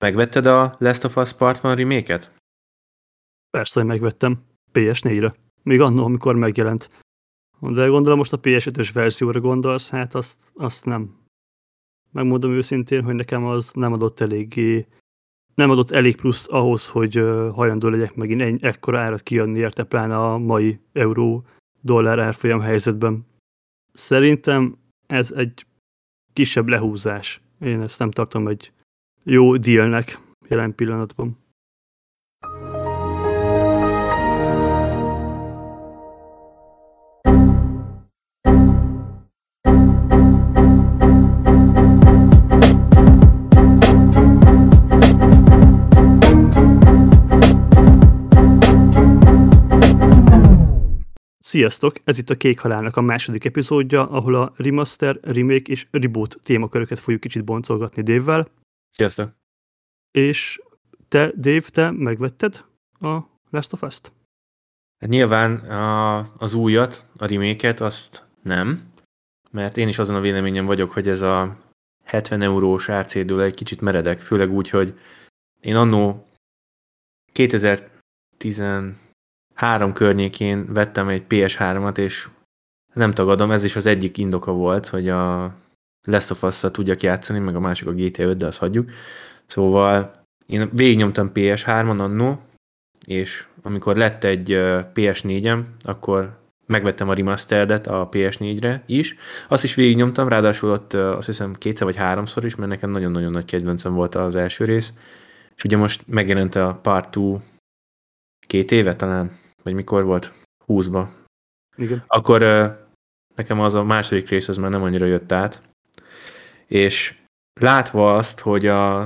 Megvetted a Last of Us Part 1 remake Persze, hogy megvettem. PS4-re. Még annó, amikor megjelent. De gondolom most a PS5-ös verzióra gondolsz, hát azt, azt nem. Megmondom őszintén, hogy nekem az nem adott eléggé nem adott elég plusz ahhoz, hogy hajlandó legyek megint egy ekkora árat kiadni érte, pláne a mai euró-dollár árfolyam helyzetben. Szerintem ez egy kisebb lehúzás. Én ezt nem tartom egy jó dealnek jelen pillanatban. Sziasztok! Ez itt a Kék Halálnak a második epizódja, ahol a remaster, remake és reboot témaköröket fogjuk kicsit boncolgatni Dave-vel. Sziasztok! És te, Dave, te megvetted a Last of Us-t? Hát nyilván a, az újat, a remake azt nem, mert én is azon a véleményem vagyok, hogy ez a 70 eurós árcédől egy kicsit meredek, főleg úgy, hogy én annó 2010 három környékén vettem egy PS3-at, és nem tagadom, ez is az egyik indoka volt, hogy a Last of us tudjak játszani, meg a másik a GTA 5, de azt hagyjuk. Szóval én végignyomtam PS3-on annó, és amikor lett egy PS4-em, akkor megvettem a remasteredet a PS4-re is. Azt is végignyomtam, ráadásul ott azt hiszem kétszer vagy háromszor is, mert nekem nagyon-nagyon nagy kedvencem volt az első rész. És ugye most megjelent a Part 2 két éve talán, vagy mikor volt? 20-ba. Igen. Akkor nekem az a második rész az már nem annyira jött át. És látva azt, hogy a,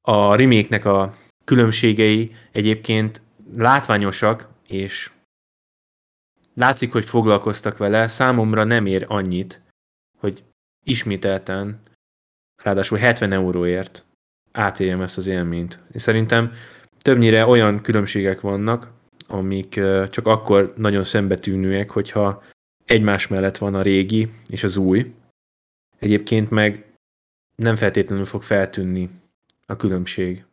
a remake a különbségei egyébként látványosak, és látszik, hogy foglalkoztak vele, számomra nem ér annyit, hogy ismételten, ráadásul 70 euróért átéljem ezt az élményt. És szerintem többnyire olyan különbségek vannak, amik csak akkor nagyon szembetűnőek, hogyha egymás mellett van a régi és az új. Egyébként meg nem feltétlenül fog feltűnni a különbség.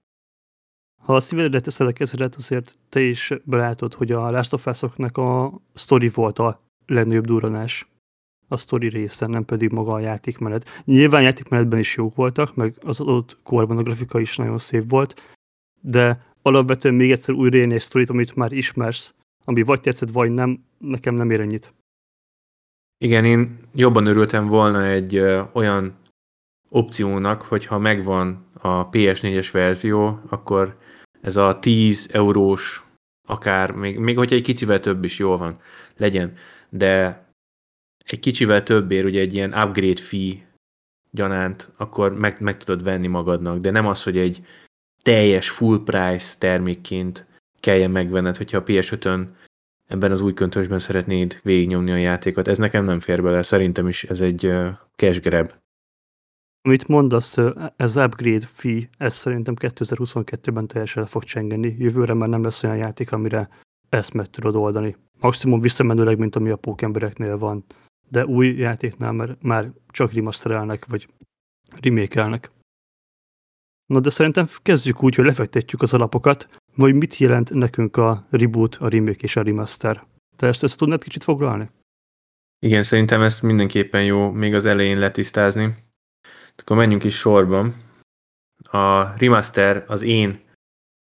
Ha a szívedre teszel a kezedet, azért te is belátod, hogy a Last of a sztori volt a legnagyobb duranás. A sztori része, nem pedig maga a játékmenet. Nyilván játékmenetben is jók voltak, meg az adott korban a grafika is nagyon szép volt, de alapvetően még egyszer újra egy sztorit, amit már ismersz, ami vagy tetszett, vagy nem, nekem nem ér ennyit. Igen, én jobban örültem volna egy ö, olyan opciónak, hogyha megvan a PS4-es verzió, akkor ez a 10 eurós, akár még, még hogyha egy kicsivel több is jól van, legyen, de egy kicsivel többért, ugye egy ilyen upgrade fee gyanánt, akkor meg, meg tudod venni magadnak, de nem az, hogy egy teljes full price termékként kelljen megvenned, hogyha a PS5-ön ebben az új köntösben szeretnéd végignyomni a játékot. Ez nekem nem fér bele, szerintem is ez egy cash grab. Amit mondasz, ez upgrade fee, ez szerintem 2022-ben teljesen el fog csengeni. Jövőre már nem lesz olyan játék, amire ezt meg tudod oldani. Maximum visszamenőleg, mint ami a pókembereknél van. De új játéknál már, már csak remasterelnek, vagy remake Na de szerintem kezdjük úgy, hogy lefektetjük az alapokat, hogy mit jelent nekünk a reboot, a remake és a remaster. Te ezt össze tudnád kicsit foglalni? Igen, szerintem ezt mindenképpen jó még az elején letisztázni. Akkor menjünk is sorban. A remaster az én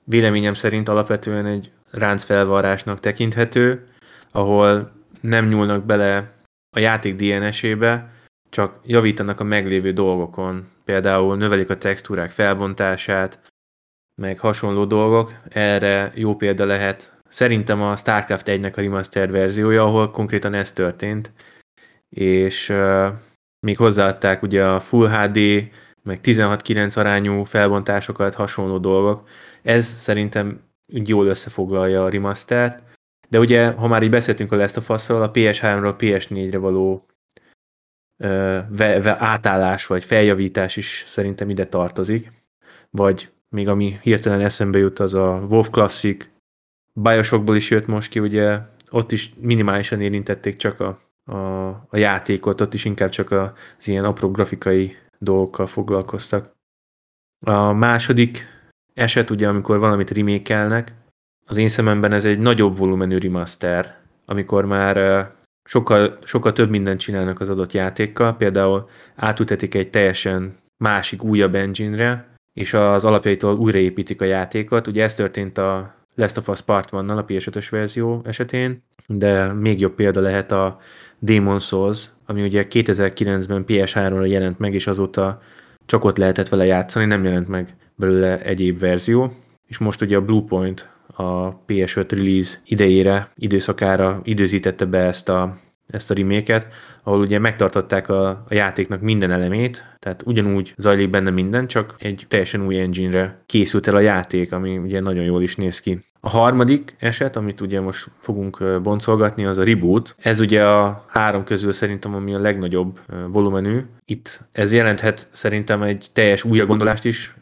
véleményem szerint alapvetően egy ráncfelvarrásnak tekinthető, ahol nem nyúlnak bele a játék DNS-ébe, csak javítanak a meglévő dolgokon, például növelik a textúrák felbontását, meg hasonló dolgok. Erre jó példa lehet szerintem a StarCraft 1-nek a remastered verziója, ahol konkrétan ez történt, és még hozzáadták ugye a Full HD, meg 16-9 arányú felbontásokat, hasonló dolgok. Ez szerintem jól összefoglalja a remastert, de ugye, ha már így beszéltünk a Last of Us-ról, a PS3-ról PS4-re való ve, ve, átállás vagy feljavítás is szerintem ide tartozik. Vagy még ami hirtelen eszembe jut, az a WoW Classic, Bioshockból is jött most ki, ugye ott is minimálisan érintették csak a, a, a játékot, ott is inkább csak az ilyen apró grafikai dolgokkal foglalkoztak. A második eset, ugye, amikor valamit remékelnek, az én szememben ez egy nagyobb volumenű remaster, amikor már sokkal, sokkal több mindent csinálnak az adott játékkal, például átültetik egy teljesen másik, újabb engine-re, és az alapjaitól újraépítik a játékot. Ugye ez történt a Last of Us Part 1 a PS5-ös verzió esetén, de még jobb példa lehet a Demon Souls, ami ugye 2009-ben PS3-ra jelent meg, és azóta csak ott lehetett vele játszani, nem jelent meg belőle egyéb verzió. És most ugye a Bluepoint a PS5 release idejére, időszakára időzítette be ezt a, ezt a reméket, ahol ugye megtartották a, a játéknak minden elemét, tehát ugyanúgy zajlik benne minden, csak egy teljesen új engine-re készült el a játék, ami ugye nagyon jól is néz ki. A harmadik eset, amit ugye most fogunk boncolgatni, az a reboot. Ez ugye a három közül szerintem ami a legnagyobb volumenű. Itt ez jelenthet szerintem egy teljes újra is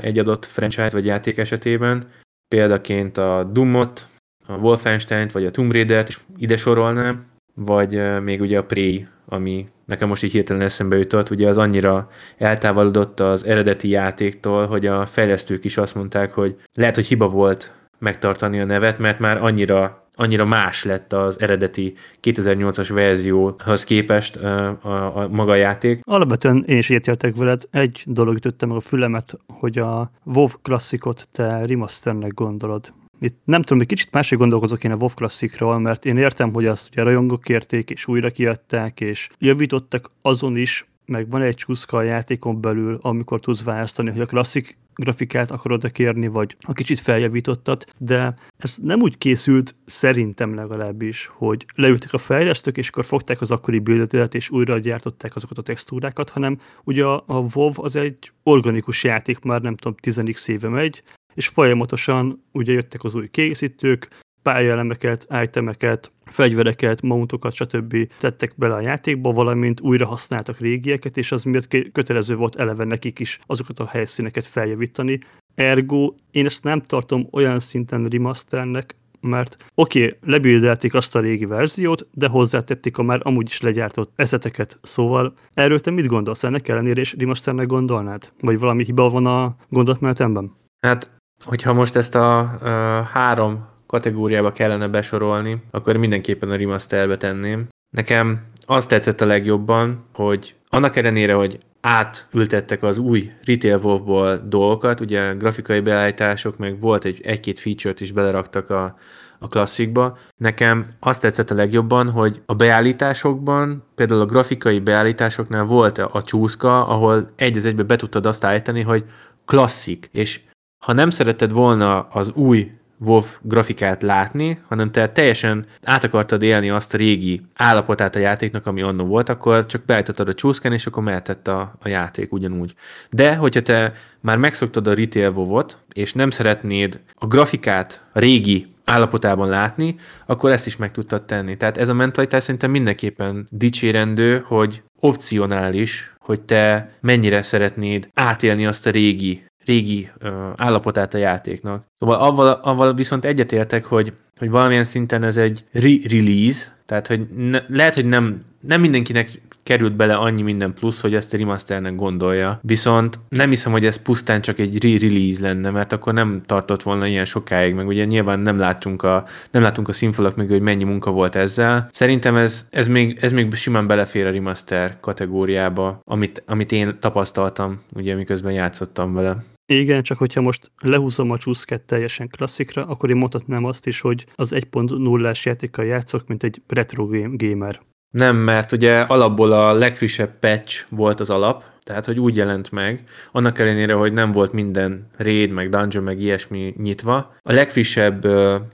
egy adott franchise vagy játék esetében. Példaként a Doomot, a Wolfenstein-t vagy a Tomb Raider-t is ide sorolnám, vagy még ugye a Prey, ami nekem most így hirtelen eszembe jutott, ugye az annyira eltávolodott az eredeti játéktól, hogy a fejlesztők is azt mondták, hogy lehet, hogy hiba volt megtartani a nevet, mert már annyira annyira más lett az eredeti 2008-as verzióhoz képest a, a, a maga a játék. Alapvetően én is értéltek veled. Egy dolog ütötte meg a fülemet, hogy a WoW klasszikot te remasternek gondolod. Itt nem tudom, hogy kicsit máshogy gondolkozok én a WoW klasszikról, mert én értem, hogy azt ugye rajongók kérték, és újra kiadták, és javítottak azon is, meg van egy csúszka a játékon belül, amikor tudsz választani, hogy a klasszik grafikát akarod-e kérni, vagy a kicsit feljavítottat, de ez nem úgy készült, szerintem legalábbis, hogy leültek a fejlesztők, és akkor fogták az akkori bildetet, és újra gyártották azokat a textúrákat, hanem ugye a, a WoW az egy organikus játék, már nem tudom, 10 éve megy, és folyamatosan ugye jöttek az új készítők, pályaelemeket, itemeket, fegyvereket, mountokat, stb. tettek bele a játékba, valamint újra használtak régieket, és az miatt kötelező volt eleve nekik is azokat a helyszíneket feljavítani. Ergo én ezt nem tartom olyan szinten remasternek, mert oké, okay, lebildelték azt a régi verziót, de hozzátették a már amúgy is legyártott eszeteket. Szóval erről te mit gondolsz ennek ellenére, és remasternek gondolnád? Vagy valami hiba van a gondolatmenetemben? Hát, hogyha most ezt a, a három kategóriába kellene besorolni, akkor mindenképpen a remasterbe tenném. Nekem azt tetszett a legjobban, hogy annak ellenére, hogy átültettek az új Retail Wolfból dolgokat, ugye grafikai beállítások, meg volt egy, egy-két feature-t is beleraktak a, a klasszikba. Nekem azt tetszett a legjobban, hogy a beállításokban, például a grafikai beállításoknál volt a csúszka, ahol egy az egybe be tudtad azt állítani, hogy klasszik, és ha nem szeretted volna az új WoW grafikát látni, hanem te teljesen át akartad élni azt a régi állapotát a játéknak, ami annó volt, akkor csak beállítottad a csúszkán, és akkor mehetett a, a játék ugyanúgy. De, hogyha te már megszoktad a retail wow és nem szeretnéd a grafikát a régi állapotában látni, akkor ezt is meg tudtad tenni. Tehát ez a mentalitás szerintem mindenképpen dicsérendő, hogy opcionális, hogy te mennyire szeretnéd átélni azt a régi régi uh, állapotát a játéknak. Szóval avval, avval viszont egyetértek, hogy, hogy valamilyen szinten ez egy re-release, tehát hogy ne, lehet, hogy nem, nem mindenkinek került bele annyi minden plusz, hogy ezt a remasternek gondolja. Viszont nem hiszem, hogy ez pusztán csak egy re-release lenne, mert akkor nem tartott volna ilyen sokáig, meg ugye nyilván nem látunk a, nem látunk a színfalak meg, hogy mennyi munka volt ezzel. Szerintem ez, ez, még, ez még simán belefér a remaster kategóriába, amit, amit én tapasztaltam, ugye miközben játszottam vele. Igen, csak hogyha most lehúzom a csúszket teljesen klasszikra, akkor én mondhatnám azt is, hogy az 1.0-ás játékkal játszok, mint egy retro gamer. Nem, mert ugye alapból a legfrissebb patch volt az alap, tehát hogy úgy jelent meg, annak ellenére, hogy nem volt minden raid, meg dungeon, meg ilyesmi nyitva. A legfrissebb,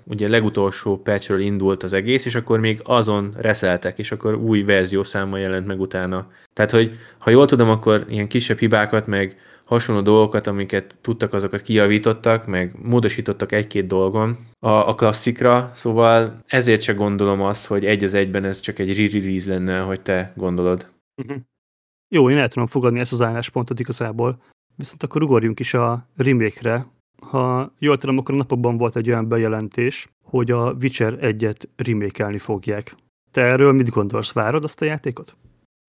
ugye legutolsó patchről indult az egész, és akkor még azon reszeltek, és akkor új verziószámmal jelent meg utána. Tehát, hogy ha jól tudom, akkor ilyen kisebb hibákat, meg hasonló dolgokat, amiket tudtak, azokat kijavítottak, meg módosítottak egy-két dolgon a, a klasszikra, szóval ezért se gondolom azt, hogy egy az egyben ez csak egy re-release lenne, hogy te gondolod. Uh-huh. Jó, én el tudom fogadni ezt az álláspontot igazából, viszont akkor ugorjunk is a remake-re. Ha jól tudom, akkor a napokban volt egy olyan bejelentés, hogy a Witcher 1-et remake fogják. Te erről mit gondolsz? Várod azt a játékot?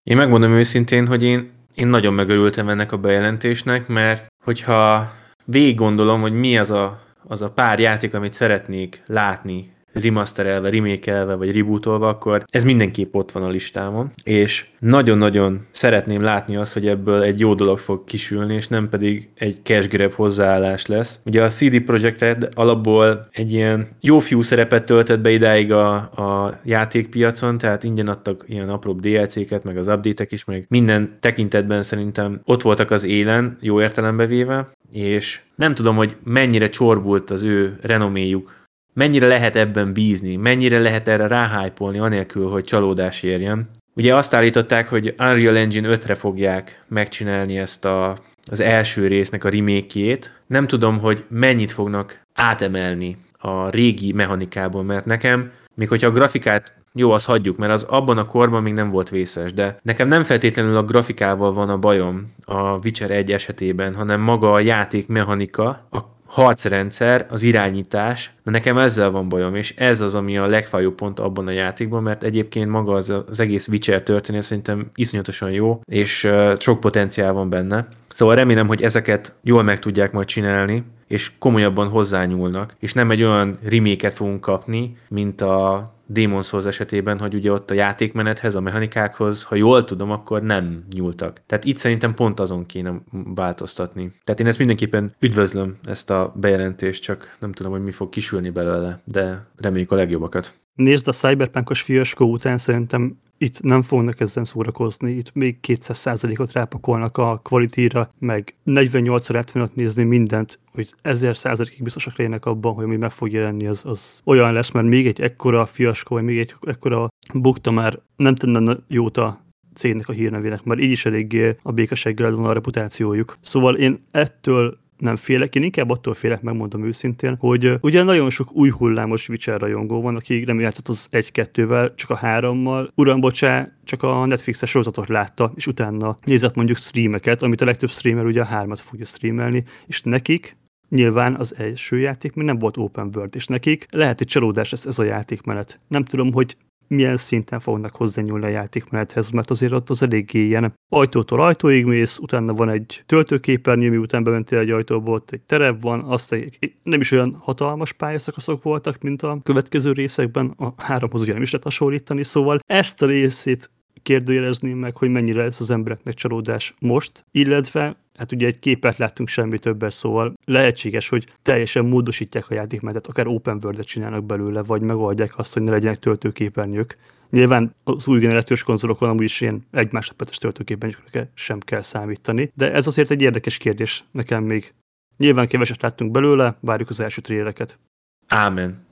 Én megmondom őszintén, hogy én én nagyon megörültem ennek a bejelentésnek, mert hogyha végig gondolom, hogy mi az a, az a pár játék, amit szeretnék látni remasterelve, remékelve, vagy rebootolva, akkor ez mindenképp ott van a listámon, és nagyon-nagyon szeretném látni azt, hogy ebből egy jó dolog fog kisülni, és nem pedig egy cash grab hozzáállás lesz. Ugye a CD Projekt Red alapból egy ilyen jó fiú szerepet töltött be idáig a, a játékpiacon, tehát ingyen adtak ilyen apróbb DLC-ket, meg az update is, meg minden tekintetben szerintem ott voltak az élen, jó értelembe véve, és nem tudom, hogy mennyire csorbult az ő renoméjuk mennyire lehet ebben bízni, mennyire lehet erre ráhájpolni, anélkül, hogy csalódás érjen. Ugye azt állították, hogy Unreal Engine 5-re fogják megcsinálni ezt a, az első résznek a remake Nem tudom, hogy mennyit fognak átemelni a régi mechanikából, mert nekem, még hogyha a grafikát jó, azt hagyjuk, mert az abban a korban még nem volt vészes, de nekem nem feltétlenül a grafikával van a bajom a Witcher 1 esetében, hanem maga a játék mechanika, a harcrendszer, az irányítás, de nekem ezzel van bajom, és ez az, ami a legfájóbb pont abban a játékban, mert egyébként maga az, az egész Witcher történet szerintem iszonyatosan jó, és uh, sok potenciál van benne. Szóval remélem, hogy ezeket jól meg tudják majd csinálni, és komolyabban hozzányúlnak, és nem egy olyan reméket fogunk kapni, mint a Demon's Souls esetében, hogy ugye ott a játékmenethez, a mechanikákhoz, ha jól tudom, akkor nem nyúltak. Tehát itt szerintem pont azon kéne változtatni. Tehát én ezt mindenképpen üdvözlöm, ezt a bejelentést, csak nem tudom, hogy mi fog kisülni belőle, de reméljük a legjobbakat. Nézd, a cyberpunkos fiaskó után szerintem itt nem fognak ezen szórakozni, itt még 200%-ot rápakolnak a quality meg 48-szor át nézni mindent, hogy 1000 százalékig biztosak legyenek abban, hogy ami meg fog jelenni, az, az olyan lesz, mert még egy ekkora fiaskó, vagy még egy ekkora bukta már nem tenne jót a cégnek a hírnevének, mert így is eléggé a békességgel van a reputációjuk. Szóval én ettől nem félek, én inkább attól félek, megmondom őszintén, hogy ugye nagyon sok új hullámos Witcher rajongó van, aki nem játszott az egy-kettővel, csak a hárommal. Uram, bocsá, csak a Netflixes sorozatot látta, és utána nézett mondjuk streameket, amit a legtöbb streamer ugye a hármat fogja streamelni, és nekik Nyilván az első játék még nem volt open world, és nekik lehet, hogy csalódás ez, ez a játékmenet. Nem tudom, hogy milyen szinten fognak hozzányúlni a játékmenethez, mert azért ott az eléggé ilyen ajtótól ajtóig mész, utána van egy töltőképernyő, miután bementél egy ajtóból, ott egy terep van, azt egy, nem is olyan hatalmas pályaszakaszok voltak, mint a következő részekben, a háromhoz ugye nem is lehet hasonlítani, szóval ezt a részét kérdőjelezném meg, hogy mennyire lesz az embereknek csalódás most, illetve hát ugye egy képet láttunk semmi többet, szóval lehetséges, hogy teljesen módosítják a játékmenetet, akár open world csinálnak belőle, vagy megoldják azt, hogy ne legyenek töltőképernyők. Nyilván az új generációs konzolokon amúgy is ilyen egy másodperces töltőképernyőkre sem kell számítani, de ez azért egy érdekes kérdés nekem még. Nyilván keveset láttunk belőle, várjuk az első tréleket. Ámen.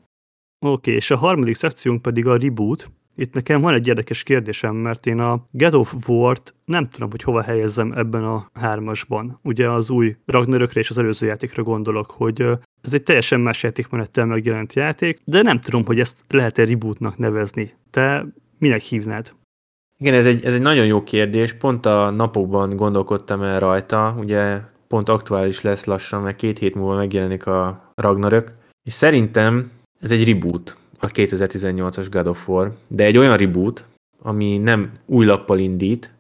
Oké, okay, és a harmadik szekciónk pedig a reboot, itt nekem van egy érdekes kérdésem, mert én a God of War-t nem tudom, hogy hova helyezzem ebben a hármasban. Ugye az új Ragnarökre és az előző játékra gondolok, hogy ez egy teljesen más játékmenettel megjelent játék, de nem tudom, hogy ezt lehet-e rebootnak nevezni. Te minek hívnád? Igen, ez egy, ez egy nagyon jó kérdés. Pont a napokban gondolkodtam el rajta. Ugye pont aktuális lesz lassan, mert két hét múlva megjelenik a Ragnarök. És szerintem ez egy reboot a 2018-as God of War, de egy olyan reboot, ami nem új lappal indít,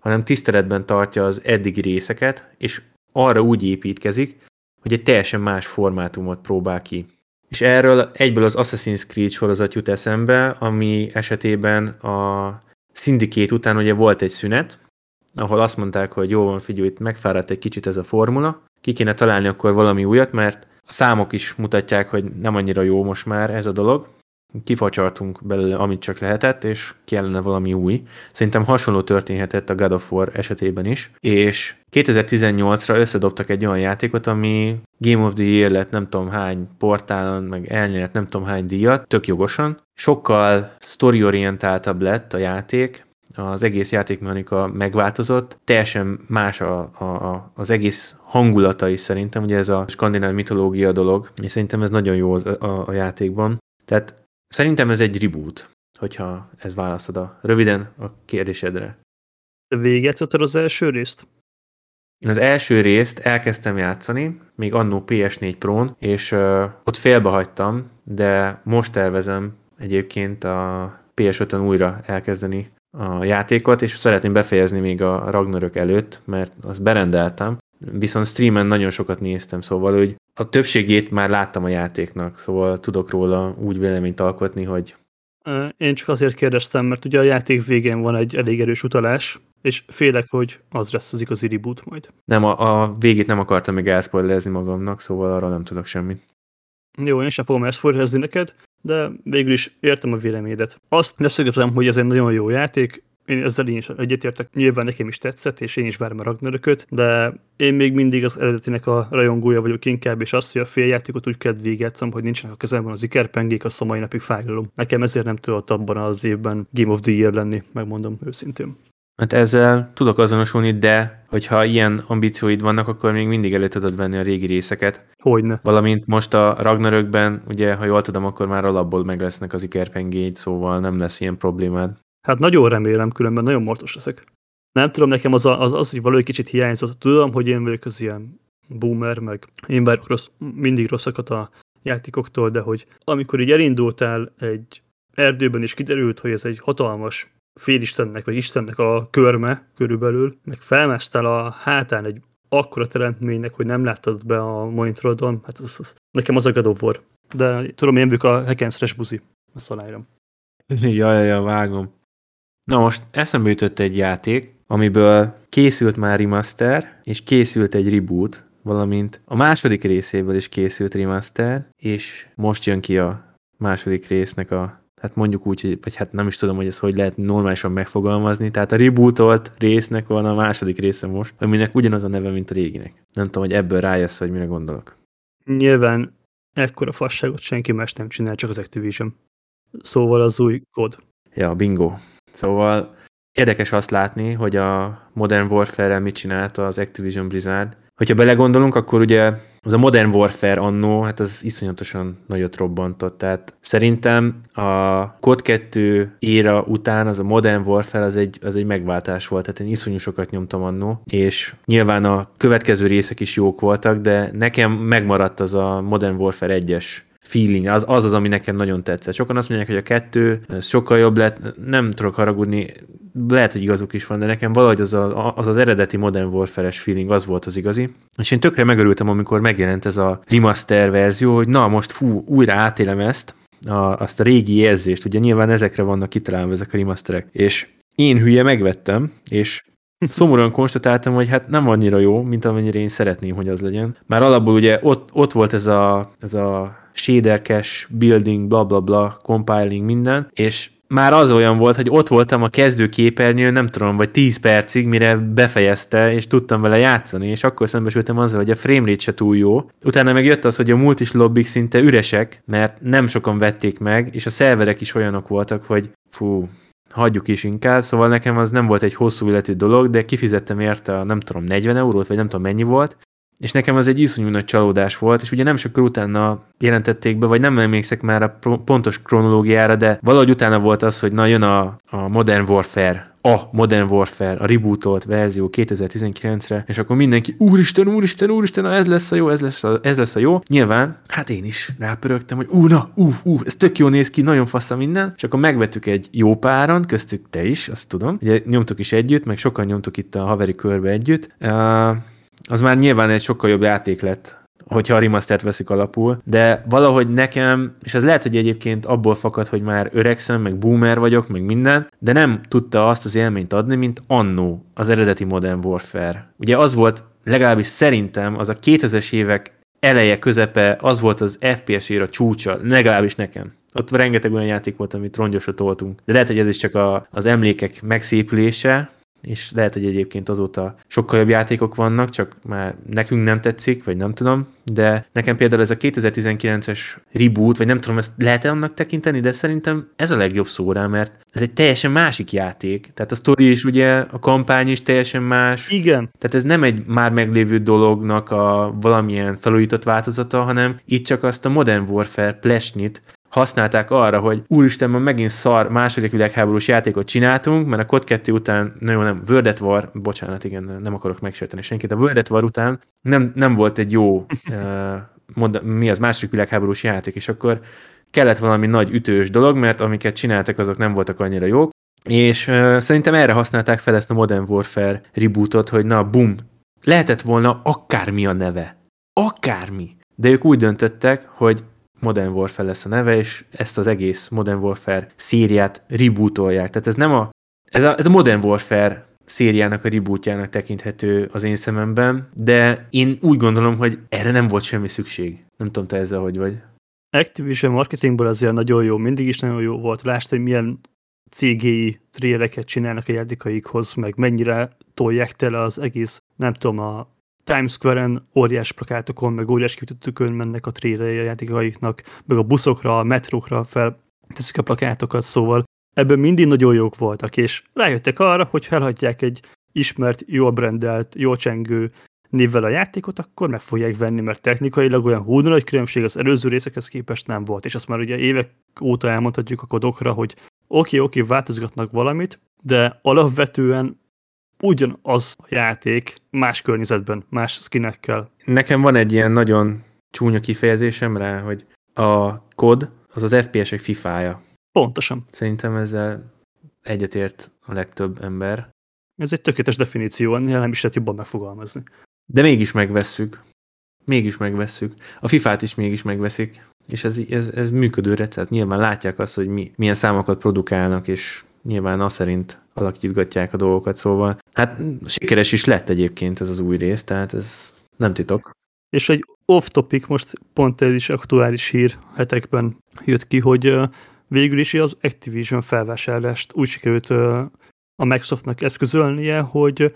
hanem tiszteletben tartja az eddigi részeket, és arra úgy építkezik, hogy egy teljesen más formátumot próbál ki. És erről egyből az Assassin's Creed sorozat jut eszembe, ami esetében a Syndicate után ugye volt egy szünet, ahol azt mondták, hogy jó van, figyelj, itt megfáradt egy kicsit ez a formula, ki kéne találni akkor valami újat, mert a számok is mutatják, hogy nem annyira jó most már ez a dolog, kifacsartunk belőle, amit csak lehetett, és kellene valami új. Szerintem hasonló történhetett a God of War esetében is, és 2018-ra összedobtak egy olyan játékot, ami Game of the Year lett nem tudom hány portálon, meg elnyert nem tudom hány díjat, tök jogosan. Sokkal storyorientáltabb lett a játék, az egész játékmechanika megváltozott, teljesen más a, a, a, az egész hangulata is szerintem, ugye ez a skandináv mitológia dolog, és szerintem ez nagyon jó az, a, a játékban. Tehát Szerintem ez egy reboot, hogyha ez választod a röviden a kérdésedre. Végigjátszottad az első részt? Én az első részt elkezdtem játszani, még annó PS4 Pro-n, és uh, ott félbehagytam, de most tervezem egyébként a PS5-ön újra elkezdeni a játékot, és szeretném befejezni még a Ragnarök előtt, mert azt berendeltem, viszont streamen nagyon sokat néztem, szóval hogy a többségét már láttam a játéknak, szóval tudok róla úgy véleményt alkotni, hogy én csak azért kérdeztem, mert ugye a játék végén van egy elég erős utalás, és félek, hogy az lesz az igazi reboot majd. Nem, a, a végét nem akartam még elszpoilerezni magamnak, szóval arra nem tudok semmit. Jó, én sem fogom elszpoilerezni neked, de végül is értem a véleményedet. Azt leszögezem, hogy ez egy nagyon jó játék, én ezzel én is egyetértek, nyilván nekem is tetszett, és én is várom a Ragnarököt, de én még mindig az eredetinek a rajongója vagyok inkább, és azt, hogy a féljátékot úgy kell végigjátszom, hogy nincsenek a kezemben az ikerpengék, azt a mai napig fájlalom. Nekem ezért nem tudott abban az évben Game of the Year lenni, megmondom őszintén. Hát ezzel tudok azonosulni, de hogyha ilyen ambícióid vannak, akkor még mindig elő tudod venni a régi részeket. Hogyne. Valamint most a Ragnarökben, ugye, ha jól tudom, akkor már alapból meg lesznek az ikerpengéid, szóval nem lesz ilyen problémád. Hát nagyon remélem, különben nagyon mortos leszek. Nem tudom, nekem az, a, az, az hogy valami kicsit hiányzott. Tudom, hogy én vagyok az ilyen boomer, meg én várok rossz, mindig rosszakat a játékoktól, de hogy amikor így elindultál egy erdőben, és kiderült, hogy ez egy hatalmas félistennek, vagy istennek a körme körülbelül, meg felmásztál a hátán egy akkora teremtménynek, hogy nem láttad be a monitorodon, hát az, az, nekem az a God. De tudom, én vagyok a hack and slash buzi, azt aláírom. Ja, ja, vágom. Na most eszembe jutott egy játék, amiből készült már remaster, és készült egy reboot, valamint a második részéből is készült remaster, és most jön ki a második résznek a, hát mondjuk úgy, vagy hát nem is tudom, hogy ez hogy lehet normálisan megfogalmazni, tehát a rebootolt résznek van a második része most, aminek ugyanaz a neve, mint a réginek. Nem tudom, hogy ebből rájössz, hogy mire gondolok. Nyilván ekkora fasságot senki más nem csinál, csak az Activision. Szóval az új kód. Ja, bingo. Szóval érdekes azt látni, hogy a Modern Warfare-rel mit csinálta az Activision Blizzard. Hogyha belegondolunk, akkor ugye az a Modern Warfare annó, hát az iszonyatosan nagyot robbantott. Tehát szerintem a COD 2 éra után az a Modern Warfare az egy, az egy megváltás volt. Tehát én iszonyú sokat nyomtam annó, és nyilván a következő részek is jók voltak, de nekem megmaradt az a Modern Warfare 1-es feeling, az, az az, ami nekem nagyon tetszett. Sokan azt mondják, hogy a kettő sokkal jobb lett, nem tudok haragudni, lehet, hogy igazuk is van, de nekem valahogy az a, az, az eredeti Modern Warfare-es feeling az volt az igazi. És én tökre megörültem, amikor megjelent ez a remaster verzió, hogy na most fú, újra átélem ezt, a, azt a régi érzést, ugye nyilván ezekre vannak kitalálva ezek a remasterek, és én hülye megvettem, és szomorúan konstatáltam, hogy hát nem annyira jó, mint amennyire én szeretném, hogy az legyen. Már alapból ugye ott, ott volt ez a, ez a shader cache, building, bla bla bla, compiling, minden, és már az olyan volt, hogy ott voltam a kezdőképernyőn, nem tudom, vagy 10 percig, mire befejezte, és tudtam vele játszani, és akkor szembesültem azzal, hogy a framerate se túl jó. Utána meg jött az, hogy a multis lobbik szinte üresek, mert nem sokan vették meg, és a szerverek is olyanok voltak, hogy fú, hagyjuk is inkább, szóval nekem az nem volt egy hosszú életű dolog, de kifizettem érte a nem tudom 40 eurót, vagy nem tudom mennyi volt, és nekem az egy iszonyú nagy csalódás volt, és ugye nem sokkal utána jelentették be, vagy nem emlékszek már a pontos kronológiára, de valahogy utána volt az, hogy na jön a, a Modern Warfare, a Modern Warfare, a rebootolt verzió 2019-re, és akkor mindenki, úristen, úristen, úristen, ez lesz a jó, ez lesz a, ez lesz a jó. Nyilván, hát én is rápörögtem, hogy ú, na, ú, ú, ez tök jó néz ki, nagyon fasz minden, és akkor megvettük egy jó páran, köztük te is, azt tudom. Ugye nyomtuk is együtt, meg sokan nyomtuk itt a haveri körbe együtt. Uh, az már nyilván egy sokkal jobb játék lett, hogyha a remastert veszik alapul, de valahogy nekem, és ez lehet, hogy egyébként abból fakad, hogy már öregszem, meg boomer vagyok, meg minden, de nem tudta azt az élményt adni, mint annó az eredeti Modern Warfare. Ugye az volt, legalábbis szerintem, az a 2000-es évek eleje, közepe, az volt az FPS-ér a csúcsa, legalábbis nekem. Ott rengeteg olyan játék volt, amit rongyosra toltunk. De lehet, hogy ez is csak a, az emlékek megszépülése, és lehet, hogy egyébként azóta sokkal jobb játékok vannak, csak már nekünk nem tetszik, vagy nem tudom, de nekem például ez a 2019-es reboot, vagy nem tudom, ezt lehet-e annak tekinteni, de szerintem ez a legjobb szó rá, mert ez egy teljesen másik játék. Tehát a sztori is ugye, a kampány is teljesen más. Igen. Tehát ez nem egy már meglévő dolognak a valamilyen felújított változata, hanem itt csak azt a Modern Warfare plesnit használták arra, hogy úristen, már megint szar második világháborús játékot csináltunk, mert a COD 2 után, nagyon nem, World at War, bocsánat, igen, nem akarok megsérteni senkit, a World at War után nem, nem volt egy jó, uh, mi az második világháborús játék, és akkor kellett valami nagy ütős dolog, mert amiket csináltak, azok nem voltak annyira jók, és uh, szerintem erre használták fel ezt a Modern Warfare rebootot, hogy na, bum, lehetett volna akármi a neve. Akármi. De ők úgy döntöttek, hogy Modern Warfare lesz a neve, és ezt az egész Modern Warfare szériát rebootolják. Tehát ez nem a, ez a, ez a Modern Warfare szériának a rebootjának tekinthető az én szememben, de én úgy gondolom, hogy erre nem volt semmi szükség. Nem tudom, te ezzel hogy vagy. Activision marketingből azért nagyon jó, mindig is nagyon jó volt. Lásd, hogy milyen CGI tréleket csinálnak a játékaikhoz, meg mennyire tolják tele az egész, nem tudom, a Times Square-en óriás plakátokon, meg óriás kiütöttükön mennek a trélerei a játékaiknak, meg a buszokra, a metrókra fel teszik a plakátokat, szóval ebben mindig nagyon jók voltak, és rájöttek arra, hogy felhagyják egy ismert, jól brandelt, jól csengő névvel a játékot, akkor meg fogják venni, mert technikailag olyan húdó nagy különbség az előző részekhez képest nem volt, és azt már ugye évek óta elmondhatjuk a kodokra, hogy oké, okay, oké, okay, változgatnak valamit, de alapvetően ugyanaz a játék más környezetben, más skinekkel. Nekem van egy ilyen nagyon csúnya kifejezésem rá, hogy a kod az az FPS-ek FIFA-ja. Pontosan. Szerintem ezzel egyetért a legtöbb ember. Ez egy tökéletes definíció, nem is lehet jobban megfogalmazni. De mégis megvesszük. Mégis megvesszük. A FIFA-t is mégis megveszik. És ez, ez, ez működő recept. Nyilván látják azt, hogy mi, milyen számokat produkálnak, és nyilván azt szerint alakítgatják a dolgokat, szóval hát sikeres is lett egyébként ez az új rész, tehát ez nem titok. És egy off-topic, most pont ez is aktuális hír hetekben jött ki, hogy végül is az Activision felvásárlást úgy sikerült a Microsoftnak eszközölnie, hogy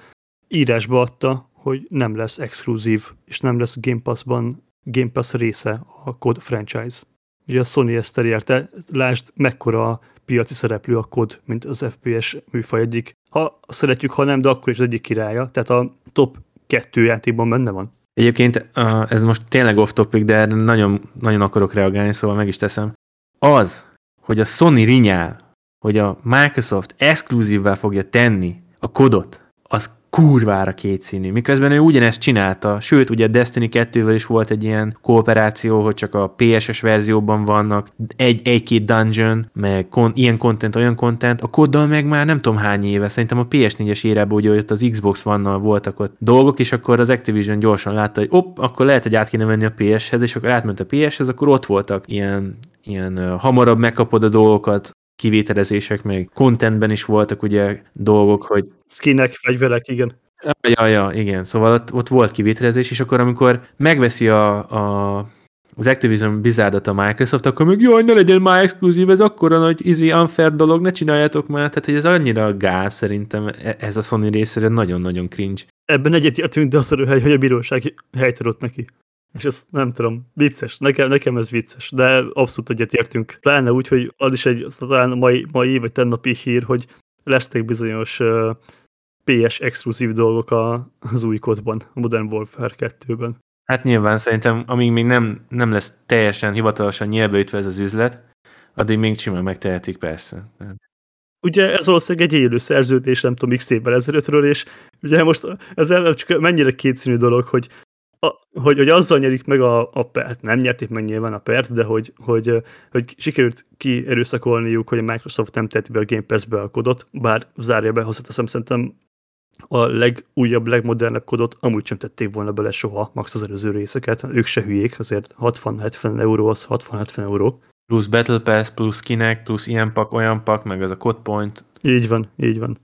írásba adta, hogy nem lesz exkluzív, és nem lesz Game Pass-ban Game Pass része a COD franchise. Ugye a Sony ezt elérte, lásd mekkora piaci szereplő a kod, mint az FPS műfaj egyik. Ha szeretjük, ha nem, de akkor is az egyik királya. Tehát a top kettő játékban benne van. Egyébként ez most tényleg off topic, de nagyon, nagyon akarok reagálni, szóval meg is teszem. Az, hogy a Sony rinyál, hogy a Microsoft exkluzívvá fogja tenni a kodot, az kurvára kétszínű. Miközben ő ugyanezt csinálta, sőt, ugye Destiny 2-vel is volt egy ilyen kooperáció, hogy csak a PSS verzióban vannak. Egy, egy-két dungeon, meg kon, ilyen content, olyan content, a koddal meg már nem tudom hány éve, szerintem a PS4-es érában ugye ott az Xbox vannal voltak ott dolgok, és akkor az Activision gyorsan látta, hogy op, akkor lehet, hogy át kéne menni a PS-hez, és akkor átment a PS-hez, akkor ott voltak ilyen, ilyen uh, hamarabb megkapod a dolgokat, kivételezések, még contentben is voltak ugye dolgok, hogy... Skinek, fegyverek, igen. Ja, ja, igen. Szóval ott, ott volt kivételezés, és akkor amikor megveszi a, a az Activision Blizzardot a Microsoft, akkor még jaj, ne legyen már exkluzív, ez akkora nagy easy unfair dolog, ne csináljátok már. Tehát, hogy ez annyira gáz szerintem, e, ez a Sony részére nagyon-nagyon cringe. Ebben egyetértünk, de az a hely, hogy a bíróság helyt adott neki. És ezt nem tudom, vicces, nekem, nekem ez vicces, de abszolút egyetértünk. Pláne úgy, hogy az is egy talán mai, mai vagy tennapi hír, hogy lesznek bizonyos uh, PS exkluzív dolgok a, az új kodban, a Modern Warfare 2-ben. Hát nyilván szerintem, amíg még nem, nem lesz teljesen hivatalosan nyelvőítve ez az üzlet, addig még simán megtehetik persze. Ugye ez valószínűleg egy élő szerződés, nem tudom, x évvel ezelőttről, és ugye most ez csak mennyire kétszínű dolog, hogy hogy, hogy azzal nyerik meg a, a pert, nem nyerték meg nyilván a pert, de hogy, hogy, hogy sikerült kierőszakolniuk, hogy a Microsoft nem tett be a Game Pass-be a kodot, bár zárja be, hozzáteszem, szerintem a legújabb, legmodernebb kodot amúgy sem tették volna bele soha, max az előző részeket, ők se hülyék, azért 60-70 euró az 60-70 euró. Plusz Battle Pass, plusz kinek, plusz ilyen pak, olyan pak, meg az a code point. Így van, így van.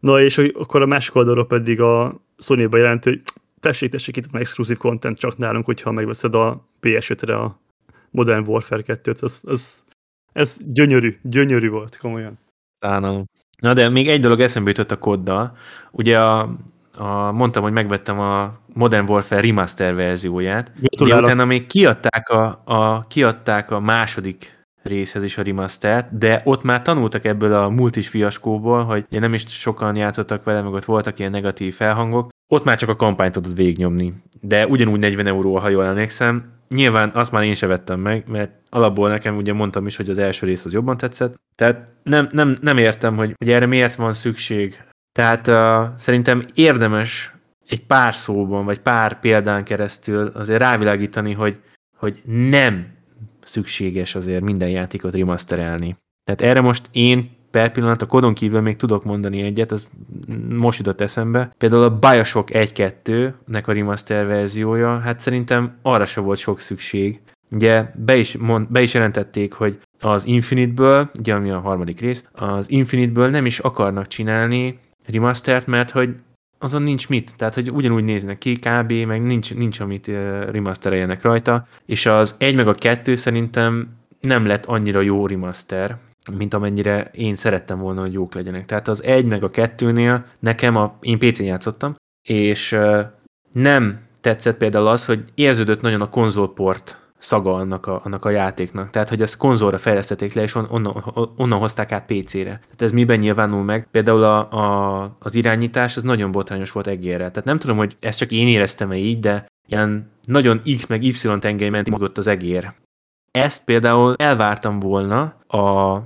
Na és akkor a másik oldalról pedig a Sony-ba jelent, hogy tessék, tessék, itt van exkluzív content csak nálunk, hogyha megveszed a PS5-re a Modern Warfare 2-t. Ez, ez, ez gyönyörű, gyönyörű volt, komolyan. Szánalom. Na de még egy dolog eszembe jutott a koddal. Ugye a, a, mondtam, hogy megvettem a Modern Warfare remaster verzióját, de utána még kiadták a, a, kiadták a második részhez is a remaster, de ott már tanultak ebből a multis fiaskóból, hogy nem is sokan játszottak vele, meg ott voltak ilyen negatív felhangok, ott már csak a kampányt tudod végignyomni. De ugyanúgy 40 euró, ha jól emlékszem. Nyilván azt már én sem vettem meg, mert alapból nekem ugye mondtam is, hogy az első rész az jobban tetszett. Tehát nem, nem, nem értem, hogy, hogy erre miért van szükség. Tehát uh, szerintem érdemes egy pár szóban, vagy pár példán keresztül azért rávilágítani, hogy, hogy nem szükséges azért minden játékot remasterelni. Tehát erre most én per pillanat, a kodon kívül még tudok mondani egyet, az most jutott eszembe. Például a Bioshock 1-2-nek a remaster verziója, hát szerintem arra se volt sok szükség. Ugye be is, mond, be is jelentették, hogy az Infinite-ből, ugye ami a harmadik rész, az Infinite-ből nem is akarnak csinálni remastert, mert hogy azon nincs mit, tehát hogy ugyanúgy néznek ki, kb. meg nincs, nincs amit remastereljenek rajta, és az egy meg a kettő szerintem nem lett annyira jó remaster, mint amennyire én szerettem volna, hogy jók legyenek. Tehát az egy meg a kettőnél nekem, a, én PC-n játszottam, és nem tetszett például az, hogy érződött nagyon a konzolport szaga annak a, annak a játéknak. Tehát, hogy ezt konzolra fejlesztették le, és on, onnan, onnan hozták át PC-re. Tehát ez miben nyilvánul meg? Például a, a, az irányítás, az nagyon botrányos volt egérre. Tehát nem tudom, hogy ezt csak én éreztem-e így, de ilyen nagyon X meg Y tengely menti mozgott az egér. Ezt például elvártam volna a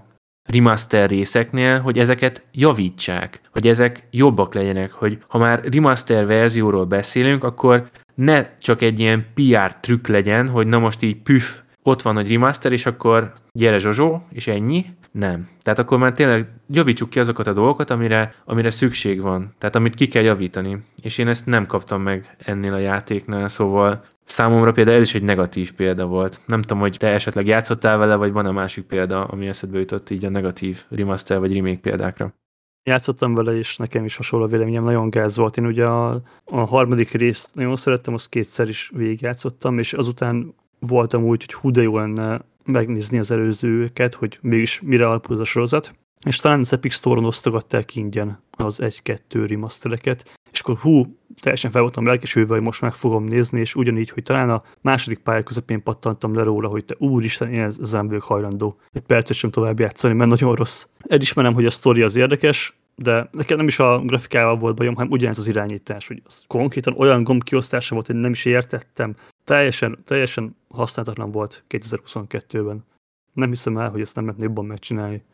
remaster részeknél, hogy ezeket javítsák, hogy ezek jobbak legyenek, hogy ha már remaster verzióról beszélünk, akkor ne csak egy ilyen PR trükk legyen, hogy na most így püf, ott van egy remaster, és akkor gyere Zsozsó, és ennyi. Nem. Tehát akkor már tényleg javítsuk ki azokat a dolgokat, amire, amire szükség van. Tehát amit ki kell javítani. És én ezt nem kaptam meg ennél a játéknál, szóval számomra például ez is egy negatív példa volt. Nem tudom, hogy te esetleg játszottál vele, vagy van a másik példa, ami eszedbe jutott így a negatív remaster vagy remake példákra. Játszottam vele, és nekem is hasonló véleményem, nagyon gáz volt. Én ugye a, a harmadik részt nagyon szerettem, azt kétszer is végigjátszottam, és azután voltam úgy, hogy hú de jó lenne megnézni az előzőket, hogy mégis mire alapul a sorozat. És talán az Epic Store-on osztogatták ingyen az 1-2 remastereket, és akkor hú, teljesen fel voltam lelkesülve, hogy most meg fogom nézni, és ugyanígy, hogy talán a második pálya közepén pattantam le róla, hogy te úristen, én ezzel vagyok hajlandó egy percet sem tovább játszani, mert nagyon rossz. Elismerem, hogy a sztori az érdekes, de nekem nem is a grafikával volt bajom, hanem ugyanez az irányítás, hogy az konkrétan olyan gomb kiosztása volt, hogy nem is értettem. Teljesen, teljesen használhatatlan volt 2022-ben. Nem hiszem el, hogy ezt nem lehetne jobban megcsinálni.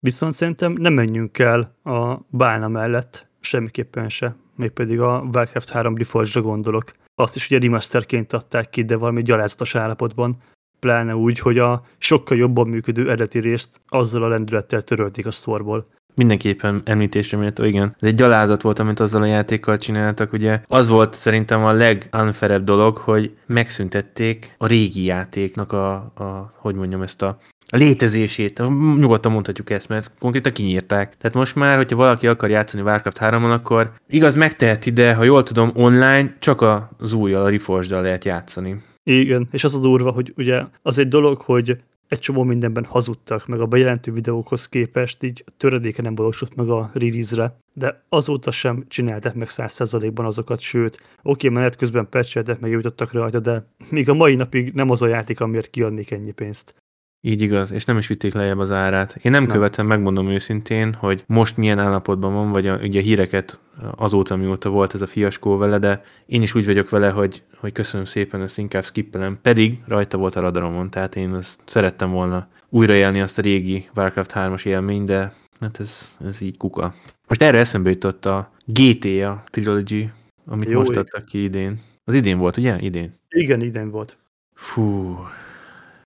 Viszont szerintem nem menjünk el a bálna mellett, semmiképpen se. Mégpedig a Warcraft 3 reforged gondolok. Azt is ugye remasterként adták ki, de valami gyalázatos állapotban. Pláne úgy, hogy a sokkal jobban működő eredeti részt azzal a lendülettel törölték a sztorból mindenképpen említésre méltó, igen. Ez egy gyalázat volt, amit azzal a játékkal csináltak, ugye. Az volt szerintem a legunfairebb dolog, hogy megszüntették a régi játéknak a, a hogy mondjam ezt a a létezését, nyugodtan mondhatjuk ezt, mert konkrétan kinyírták. Tehát most már, hogyha valaki akar játszani Warcraft 3-on, akkor igaz, megteheti, de ha jól tudom, online csak az újjal, a reforged lehet játszani. Igen, és az a durva, hogy ugye az egy dolog, hogy egy csomó mindenben hazudtak, meg a bejelentő videókhoz képest így töredéke nem valósult meg a release-re, de azóta sem csináltak meg száz százalékban azokat, sőt, oké, menet közben patcheltek, meg javítottak rajta, de még a mai napig nem az a játék, amiért kiadnék ennyi pénzt. Így igaz, és nem is vitték lejjebb az árát. Én nem, nem. követem, megmondom őszintén, hogy most milyen állapotban van, vagy a, ugye a híreket azóta, mióta volt ez a fiaskó vele, de én is úgy vagyok vele, hogy, hogy köszönöm szépen, ezt inkább skippelem. Pedig rajta volt a radaromon, tehát én azt szerettem volna újraélni azt a régi Warcraft 3-as élményt, de hát ez, ez így kuka. Most erre eszembe jutott a GTA Trilogy, amit Jó most adtak ki idén. Az idén volt, ugye? Idén. Igen, idén volt. Fú,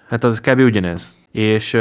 Hát az kb. ugyanez. És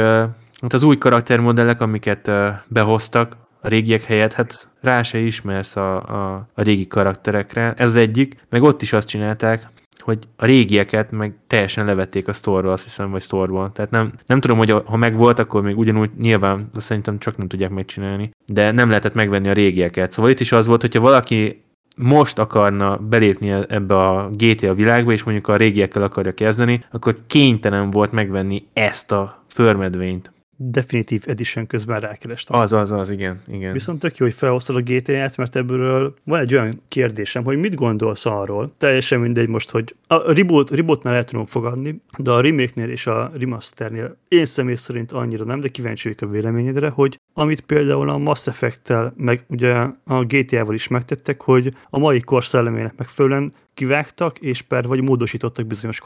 hát az új karaktermodellek, amiket behoztak a régiek helyett, hát rá se ismersz a, a, a régi karakterekre. Ez az egyik. Meg ott is azt csinálták, hogy a régieket meg teljesen levették a store azt hiszem, vagy store Tehát nem, nem tudom, hogy ha meg volt, akkor még ugyanúgy nyilván, azt szerintem csak nem tudják megcsinálni. De nem lehetett megvenni a régieket. Szóval itt is az volt, hogyha valaki most akarna belépni ebbe a GTA világba, és mondjuk a régiekkel akarja kezdeni, akkor kénytelen volt megvenni ezt a förmedvényt. Definitív Edition közben rákerestem. Az, az, az, igen, igen. Viszont tök jó, hogy felhoztad a GTA-t, mert ebből van egy olyan kérdésem, hogy mit gondolsz arról, teljesen mindegy most, hogy a reboot, rebootnál el tudom fogadni, de a remake-nél és a remasternél én személy szerint annyira nem, de kíváncsi vagyok a véleményedre, hogy amit például a Mass Effect-tel, meg ugye a GTA-val is megtettek, hogy a mai kor szellemének megfelelően kivágtak, és per vagy módosítottak bizonyos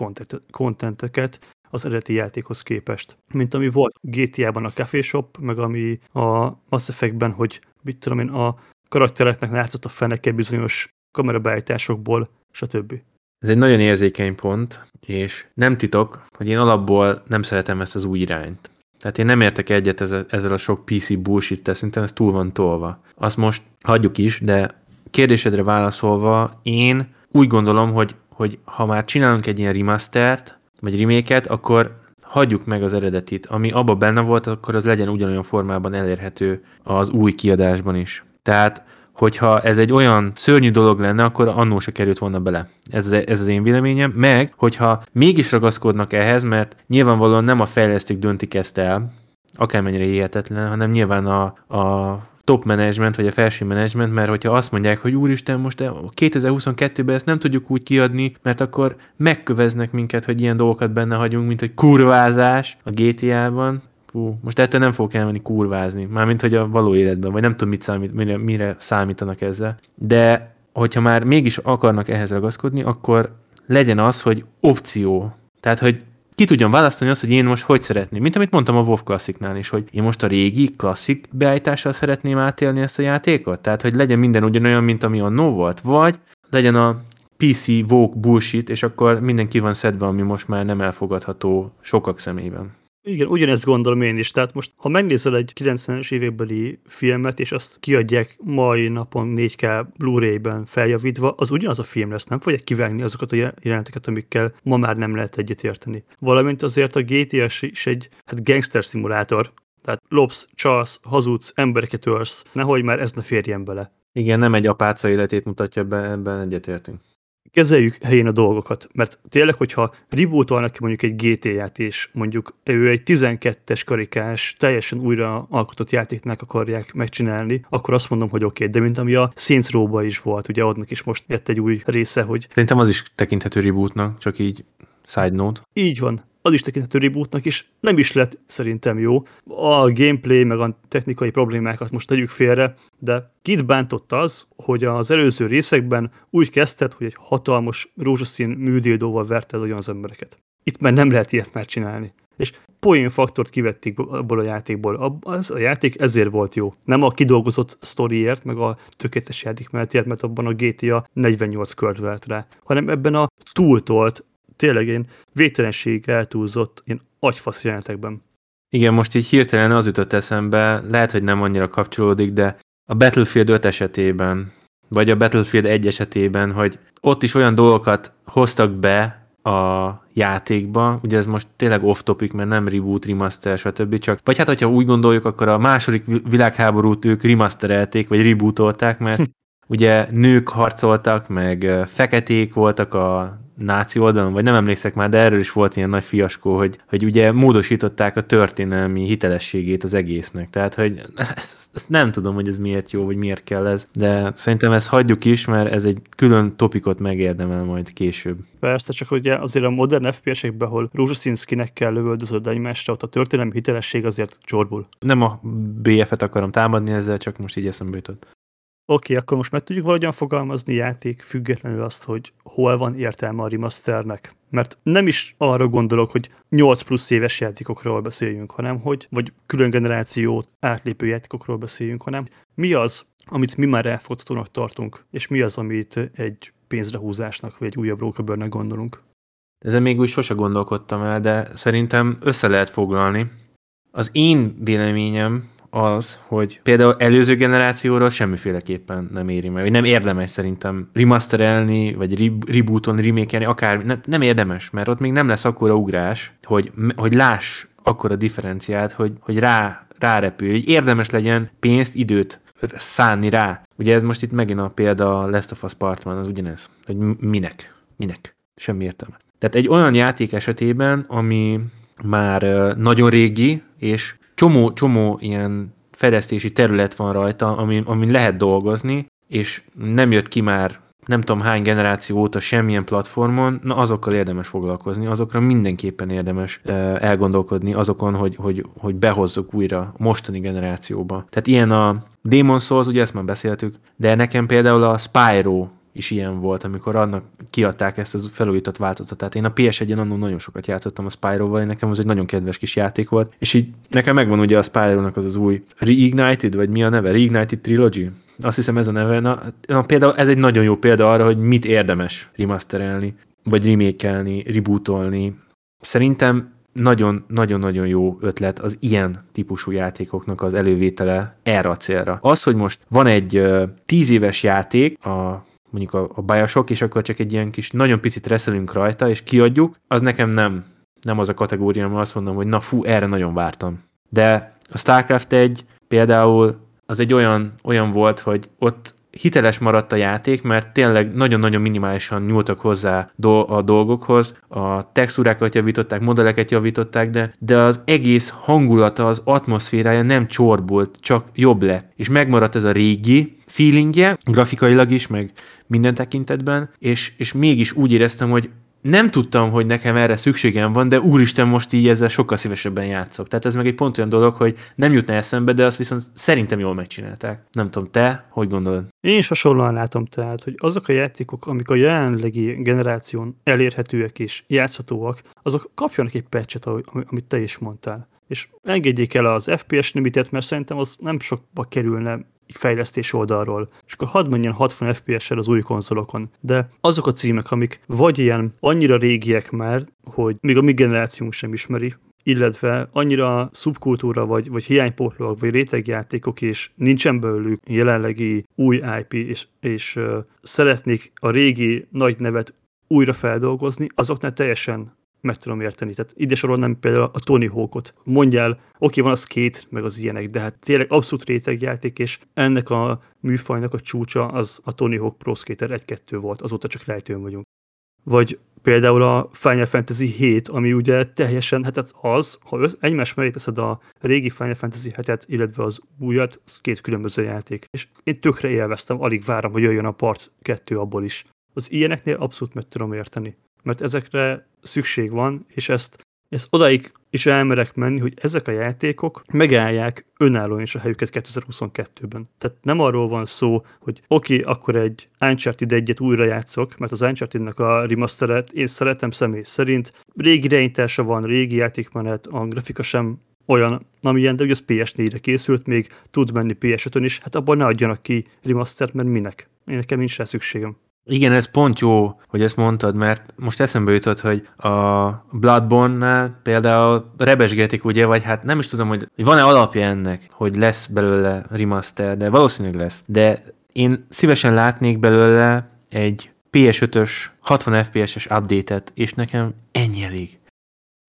kontenteket, az eredeti játékhoz képest. Mint ami volt GTA-ban a Café Shop, meg ami a Mass Effect-ben, hogy mit tudom én, a karaktereknek látszott a feneke bizonyos kamerabeállításokból, stb. Ez egy nagyon érzékeny pont, és nem titok, hogy én alapból nem szeretem ezt az új irányt. Tehát én nem értek egyet ezzel, a sok PC bullshit szerintem ez túl van tolva. Azt most hagyjuk is, de kérdésedre válaszolva, én úgy gondolom, hogy, hogy ha már csinálunk egy ilyen remastert, vagy reméket, akkor hagyjuk meg az eredetit. Ami abba benne volt, akkor az legyen ugyanolyan formában elérhető az új kiadásban is. Tehát hogyha ez egy olyan szörnyű dolog lenne, akkor annó se került volna bele. Ez, ez az én véleményem. Meg, hogyha mégis ragaszkodnak ehhez, mert nyilvánvalóan nem a fejlesztők döntik ezt el, akármennyire hihetetlen, hanem nyilván a, a top management, vagy a felső management, mert hogyha azt mondják, hogy úristen, most 2022-ben ezt nem tudjuk úgy kiadni, mert akkor megköveznek minket, hogy ilyen dolgokat benne hagyunk, mint hogy kurvázás a GTA-ban, Fú, most ettől nem fogok elmenni kurvázni, mármint hogy a való életben, vagy nem tudom, mit számít, mire, mire számítanak ezzel. De hogyha már mégis akarnak ehhez ragaszkodni, akkor legyen az, hogy opció. Tehát, hogy ki tudjam választani azt, hogy én most hogy szeretném. Mint amit mondtam a WoW klassziknál is, hogy én most a régi klasszik beállítással szeretném átélni ezt a játékot. Tehát, hogy legyen minden ugyanolyan, mint ami a no volt, vagy legyen a PC WoW bullshit, és akkor mindenki van szedve, ami most már nem elfogadható sokak szemében. Igen, ugyanezt gondolom én is. Tehát most, ha megnézel egy 90-es évekbeli filmet, és azt kiadják mai napon 4K Blu-ray-ben feljavítva, az ugyanaz a film lesz, nem fogják kivágni azokat a jeleneteket, amikkel ma már nem lehet egyetérteni. Valamint azért a GTA is egy hát gangster szimulátor, tehát lopsz, csalsz, hazudsz, embereket ölsz, nehogy már ez ne férjen bele. Igen, nem egy apáca életét mutatja be, ebben egyetértünk kezeljük helyén a dolgokat, mert tényleg, hogyha rebootolnak ki mondjuk egy GT-ját, és mondjuk ő egy 12-es karikás, teljesen újra alkotott játéknak akarják megcsinálni, akkor azt mondom, hogy oké, okay, de mint ami a Saints row is volt, ugye adnak is most jött egy új része, hogy... Szerintem az is tekinthető rebootnak, csak így side note. Így van az is tekinthető rebootnak, és nem is lett szerintem jó. A gameplay, meg a technikai problémákat most tegyük félre, de kit bántott az, hogy az előző részekben úgy kezdted, hogy egy hatalmas rózsaszín műdédóval verted olyan az embereket. Itt már nem lehet ilyet már csinálni. És poén faktort kivették abból a játékból. Az a játék ezért volt jó. Nem a kidolgozott sztoriért, meg a tökéletes játék mellett mert abban a GTA 48 kört vert rá, hanem ebben a túltolt, tényleg én vételenség eltúlzott ilyen agyfasz jelenetekben. Igen, most így hirtelen az jutott eszembe, lehet, hogy nem annyira kapcsolódik, de a Battlefield 5 esetében, vagy a Battlefield 1 esetében, hogy ott is olyan dolgokat hoztak be a játékba, ugye ez most tényleg off-topic, mert nem reboot, remaster, stb. Csak, vagy hát, hogyha úgy gondoljuk, akkor a második világháborút ők remasterelték, vagy rebootolták, mert ugye nők harcoltak, meg feketék voltak a náci oldalon, vagy nem emlékszek már, de erről is volt ilyen nagy fiaskó, hogy, hogy ugye módosították a történelmi hitelességét az egésznek. Tehát, hogy ezt, ezt nem tudom, hogy ez miért jó, vagy miért kell ez, de szerintem ezt hagyjuk is, mert ez egy külön topikot megérdemel majd később. Persze, csak ugye azért a modern FPS-ekben, ahol rózsaszín skinekkel lövöldözöd egymásra, ott a történelmi hitelesség azért csorbul. Nem a BF-et akarom támadni ezzel, csak most így eszembe jutott. Oké, akkor most meg tudjuk valahogyan fogalmazni játék függetlenül azt, hogy hol van értelme a remasternek. Mert nem is arra gondolok, hogy 8 plusz éves játékokról beszéljünk, hanem hogy, vagy külön generációt átlépő játékokról beszéljünk, hanem mi az, amit mi már elfogadhatónak tartunk, és mi az, amit egy pénzrehúzásnak, vagy egy újabb rókabőrnek gondolunk. Ezen még úgy sose gondolkodtam el, de szerintem össze lehet foglalni. Az én véleményem az, hogy például előző generációról semmiféleképpen nem éri meg, vagy nem érdemes szerintem remasterelni, vagy rebooton, remakelni, akár ne, nem érdemes, mert ott még nem lesz akkora ugrás, hogy, hogy láss akkora differenciát, hogy, hogy rá, rárepülj, hogy érdemes legyen pénzt, időt szánni rá. Ugye ez most itt megint a példa a Last of Us Part van, az ugyanez, hogy minek, minek, semmi értelme. Tehát egy olyan játék esetében, ami már nagyon régi, és csomó, csomó ilyen fejlesztési terület van rajta, amin, amin lehet dolgozni, és nem jött ki már nem tudom hány generáció óta semmilyen platformon, na azokkal érdemes foglalkozni, azokra mindenképpen érdemes elgondolkodni azokon, hogy, hogy, hogy behozzuk újra mostani generációba. Tehát ilyen a Demon Souls, ugye ezt már beszéltük, de nekem például a Spyro is ilyen volt, amikor annak kiadták ezt a felújított változatát. Én a PS1-en annól nagyon sokat játszottam a Spyro-val, nekem az egy nagyon kedves kis játék volt, és így nekem megvan ugye a Spyro-nak az az új Reignited, vagy mi a neve? Reignited Trilogy? Azt hiszem ez a neve. Na, na, például ez egy nagyon jó példa arra, hogy mit érdemes remasterelni, vagy remékelni, rebootolni. Szerintem nagyon-nagyon-nagyon jó ötlet az ilyen típusú játékoknak az elővétele erre a célra. Az, hogy most van egy tíz éves játék, a mondjuk a, a Bioshock, és akkor csak egy ilyen kis nagyon picit reszelünk rajta, és kiadjuk, az nekem nem, nem az a kategória, ahol azt mondom, hogy na fú, erre nagyon vártam. De a StarCraft egy például az egy olyan, olyan volt, hogy ott hiteles maradt a játék, mert tényleg nagyon-nagyon minimálisan nyúltak hozzá a dolgokhoz, a textúrákat javították, modelleket javították, de, de az egész hangulata, az atmoszférája nem csorbult, csak jobb lett. És megmaradt ez a régi feelingje, grafikailag is, meg minden tekintetben, és, és mégis úgy éreztem, hogy nem tudtam, hogy nekem erre szükségem van, de úristen, most így ezzel sokkal szívesebben játszok. Tehát ez meg egy pont olyan dolog, hogy nem jutna eszembe, de azt viszont szerintem jól megcsinálták. Nem tudom, te hogy gondolod? Én is hasonlóan látom tehát, hogy azok a játékok, amik a jelenlegi generáción elérhetőek és játszhatóak, azok kapjanak egy patchet, amit te is mondtál. És engedjék el az FPS limitet, mert szerintem az nem sokba kerülne fejlesztés oldalról, és akkor hadd menjen 60 FPS-el az új konzolokon. De azok a címek, amik vagy ilyen annyira régiek már, hogy még a mi generációnk sem ismeri, illetve annyira szubkultúra, vagy, vagy hiánypótlóak, vagy rétegjátékok, és nincsen belőlük jelenlegi új IP, és, és uh, szeretnék a régi nagy nevet újra feldolgozni, azoknál teljesen meg tudom érteni. Tehát ide sorolnám például a Tony Hawkot. Mondjál, oké, van a skate, meg az ilyenek, de hát tényleg abszolút rétegjáték, és ennek a műfajnak a csúcsa az a Tony Hawk Pro Skater 1-2 volt, azóta csak lejtőn vagyunk. Vagy például a Final Fantasy 7, ami ugye teljesen, hát az, ha egymás mellé teszed a régi Final Fantasy 7-et, illetve az újat, az két különböző játék. És én tökre élveztem, alig várom, hogy jöjjön a part 2 abból is. Az ilyeneknél abszolút meg tudom érteni mert ezekre szükség van, és ezt, ezt odaig is elmerek menni, hogy ezek a játékok megállják önállóan is a helyüket 2022-ben. Tehát nem arról van szó, hogy oké, okay, akkor egy Uncharted egyet újra játszok, mert az Uncharted-nek a remasteret én szeretem személy szerint. Régi irányítása van, régi játékmenet, a grafika sem olyan, amilyen, de ugye az PS4-re készült, még tud menni PS5-ön is, hát abban ne adjanak ki remastert, mert minek? Én nekem nincs rá szükségem. Igen, ez pont jó, hogy ezt mondtad, mert most eszembe jutott, hogy a Bloodborne-nál például rebesgetik, ugye, vagy hát nem is tudom, hogy van-e alapja ennek, hogy lesz belőle remaster, de valószínűleg lesz. De én szívesen látnék belőle egy PS5-ös 60 FPS-es update-et, és nekem ennyi elég.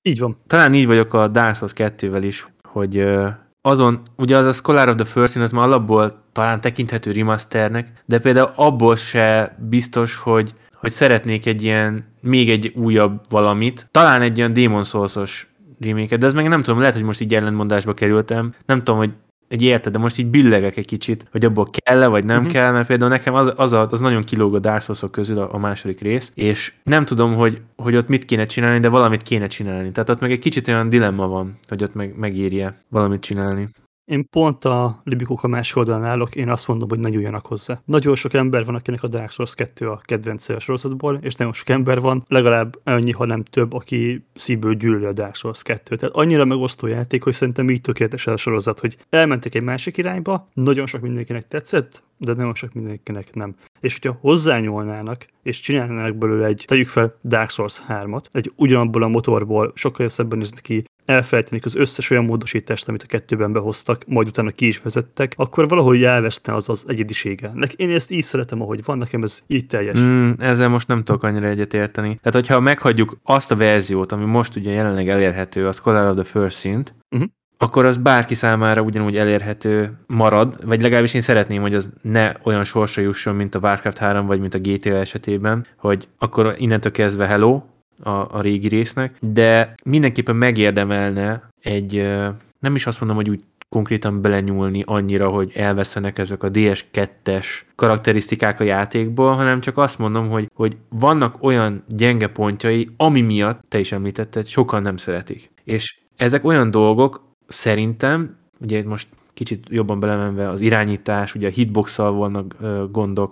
Így van. Talán így vagyok a Dark Souls 2-vel is, hogy azon, ugye az a Scholar of the First Sin, az már alapból talán tekinthető remasternek, de például abból se biztos, hogy, hogy szeretnék egy ilyen, még egy újabb valamit, talán egy ilyen Demon Souls-os remake de ez meg nem tudom, lehet, hogy most így ellentmondásba kerültem, nem tudom, hogy egy érted, de most így billegek egy kicsit, hogy abból kell-e, vagy nem uh-huh. kell, mert például nekem az, az, a, az nagyon kilóg a Dark souls közül a, a második rész, és nem tudom, hogy, hogy ott mit kéne csinálni, de valamit kéne csinálni. Tehát ott meg egy kicsit olyan dilemma van, hogy ott meg megírja valamit csinálni. Én pont a Libikok a másik oldalán állok, én azt mondom, hogy ne nyúljanak hozzá. Nagyon sok ember van, akinek a Dark Souls 2 a kedvence a sorozatból, és nagyon sok ember van, legalább annyi, ha nem több, aki szívből gyűlöli a Dark Souls 2. Tehát annyira megosztó játék, hogy szerintem így tökéletes a sorozat, hogy elmentek egy másik irányba, nagyon sok mindenkinek tetszett, de nagyon sok mindenkinek nem. És hogyha hozzányúlnának, és csinálnának belőle egy, tegyük fel Dark Souls 3-at, egy ugyanabból a motorból sokkal szebben nézni ki, elfelejtenik az összes olyan módosítást, amit a kettőben behoztak, majd utána ki is vezettek, akkor valahogy elveszne az az egyedisége. Én ezt így szeretem, ahogy van, nekem ez így teljes. Mm, ezzel most nem tudok annyira egyet érteni. Tehát, hogyha meghagyjuk azt a verziót, ami most ugye jelenleg elérhető, a Scholar of the First Szint, uh-huh akkor az bárki számára ugyanúgy elérhető marad, vagy legalábbis én szeretném, hogy az ne olyan sorsa jusson, mint a Warcraft 3, vagy mint a GTA esetében, hogy akkor innentől kezdve hello a, a régi résznek, de mindenképpen megérdemelne egy, nem is azt mondom, hogy úgy konkrétan belenyúlni annyira, hogy elveszenek ezek a DS2-es karakterisztikák a játékból, hanem csak azt mondom, hogy, hogy vannak olyan gyenge pontjai, ami miatt, te is említetted, sokan nem szeretik. És ezek olyan dolgok, szerintem, ugye most kicsit jobban belemenve az irányítás, ugye a hitbox-szal vannak gondok,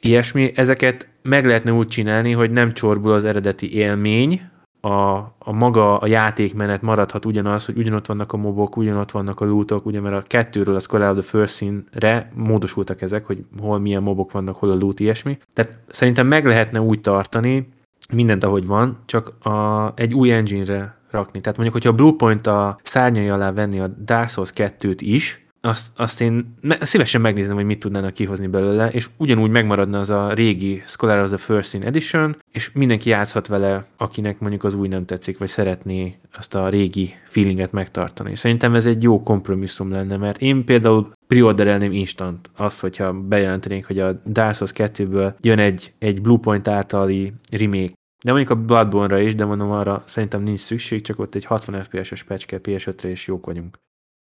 ilyesmi, ezeket meg lehetne úgy csinálni, hogy nem csorbul az eredeti élmény, a, a maga a játékmenet maradhat ugyanaz, hogy ugyanott vannak a mobok, ugyanott vannak a lootok, ugye mert a kettőről az Call First Scene-re módosultak ezek, hogy hol milyen mobok vannak, hol a loot, ilyesmi. Tehát szerintem meg lehetne úgy tartani, mindent ahogy van, csak a, egy új engine-re rakni. Tehát mondjuk, hogyha a Bluepoint a szárnyai alá venni a Dark Souls 2-t is, azt, azt én me- szívesen megnézem, hogy mit tudnának kihozni belőle, és ugyanúgy megmaradna az a régi Scholar of the First in Edition, és mindenki játszhat vele, akinek mondjuk az új nem tetszik, vagy szeretné azt a régi feelinget megtartani. Szerintem ez egy jó kompromisszum lenne, mert én például preorderelném instant. Azt, hogyha bejelentenénk, hogy a Dark Souls 2-ből jön egy, egy Bluepoint általi remake, de mondjuk a Bloodborne-ra is, de mondom arra szerintem nincs szükség, csak ott egy 60 FPS-es pecske PS5-re és jók vagyunk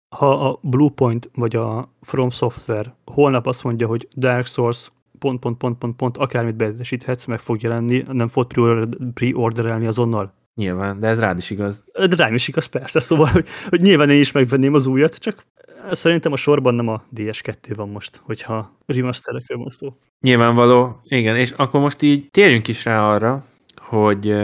ha a Bluepoint vagy a From Software holnap azt mondja, hogy Dark Souls pont, pont, pont, pont, pont, akármit beesíthetsz, meg fog jelenni, nem fog pre-orderelni azonnal. Nyilván, de ez rád is igaz. De rám is igaz, persze, szóval, hogy, hogy nyilván én is megvenném az újat, csak szerintem a sorban nem a DS2 van most, hogyha remasterekről van szó. Nyilvánvaló, igen, és akkor most így térjünk is rá arra, hogy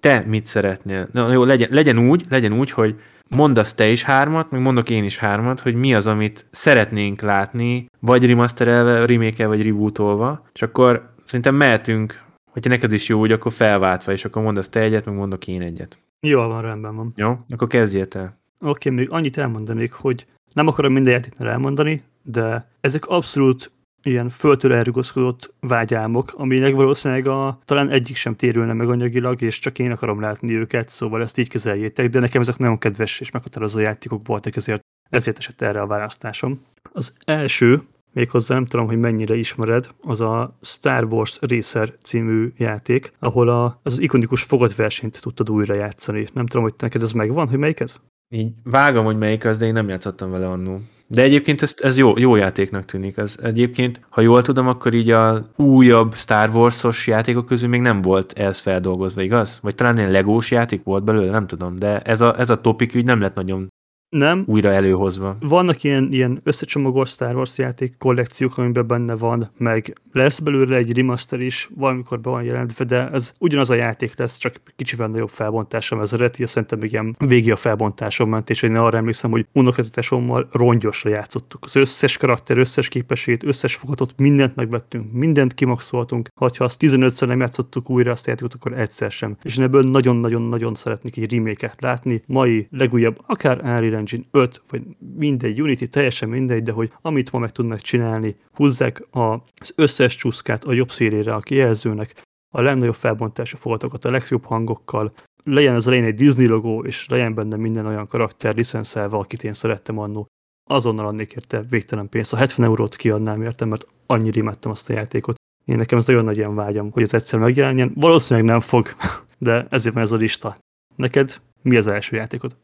te mit szeretnél. Na jó, legyen, legyen úgy, legyen úgy, hogy mondasz te is hármat, meg mondok én is hármat, hogy mi az, amit szeretnénk látni, vagy remasterelve, remake vagy rebootolva, és akkor szerintem mehetünk, hogyha neked is jó, úgy, akkor felváltva, és akkor mondasz te egyet, meg mondok én egyet. Jó, van, rendben van. Jó, akkor kezdjél te. Oké, okay, még annyit elmondanék, hogy nem akarom minden játéknál elmondani, de ezek abszolút ilyen föltől elrugaszkodott vágyálmok, aminek valószínűleg a, talán egyik sem térülne meg anyagilag, és csak én akarom látni őket, szóval ezt így kezeljétek, de nekem ezek nagyon kedves és meghatározó játékok voltak, ezért, ezért esett erre a választásom. Az első, méghozzá nem tudom, hogy mennyire ismered, az a Star Wars Racer című játék, ahol a, az ikonikus fogadversenyt tudtad újra játszani. Nem tudom, hogy neked ez megvan, hogy melyik ez? Így vágom, hogy melyik az, de én nem játszottam vele annól. De egyébként ez, ez jó, jó játéknak tűnik. Ez egyébként, ha jól tudom, akkor így a újabb Star Wars-os játékok közül még nem volt ez feldolgozva, igaz? Vagy talán ilyen legós játék volt belőle, nem tudom, de ez a, ez a topik úgy nem lett nagyon nem. újra előhozva. Vannak ilyen, ilyen összecsomagolt Star Wars játék kollekciók, amiben benne van, meg lesz belőle egy remaster is, valamikor be van jelentve, de ez ugyanaz a játék lesz, csak kicsivel nagyobb felbontásom ez eredeti, szerintem még ilyen végi a felbontásom ment, és én arra emlékszem, hogy unokazetesommal rongyosra játszottuk. Az összes karakter, összes képesét, összes fogatot, mindent megvettünk, mindent kimaxoltunk. Ha azt 15-ször nem játszottuk újra azt a játékot, akkor egyszer sem. És én ebből nagyon-nagyon-nagyon szeretnék egy remake látni, mai legújabb, akár Unreal Engine 5, vagy mindegy, Unity, teljesen mindegy, de hogy amit ma meg tudnak csinálni, húzzák az összes csúszkát a jobb szélére a kijelzőnek, a legnagyobb felbontású fotókat a legjobb hangokkal, legyen az elején egy Disney logó, és legyen benne minden olyan karakter licenszelve, akit én szerettem annó. Azonnal adnék érte végtelen pénzt. A 70 eurót kiadnám érte, mert annyira imádtam azt a játékot. Én nekem ez nagyon nagy ilyen vágyam, hogy ez egyszer megjelenjen. Valószínűleg nem fog, de ezért van ez a lista. Neked mi az első játékod?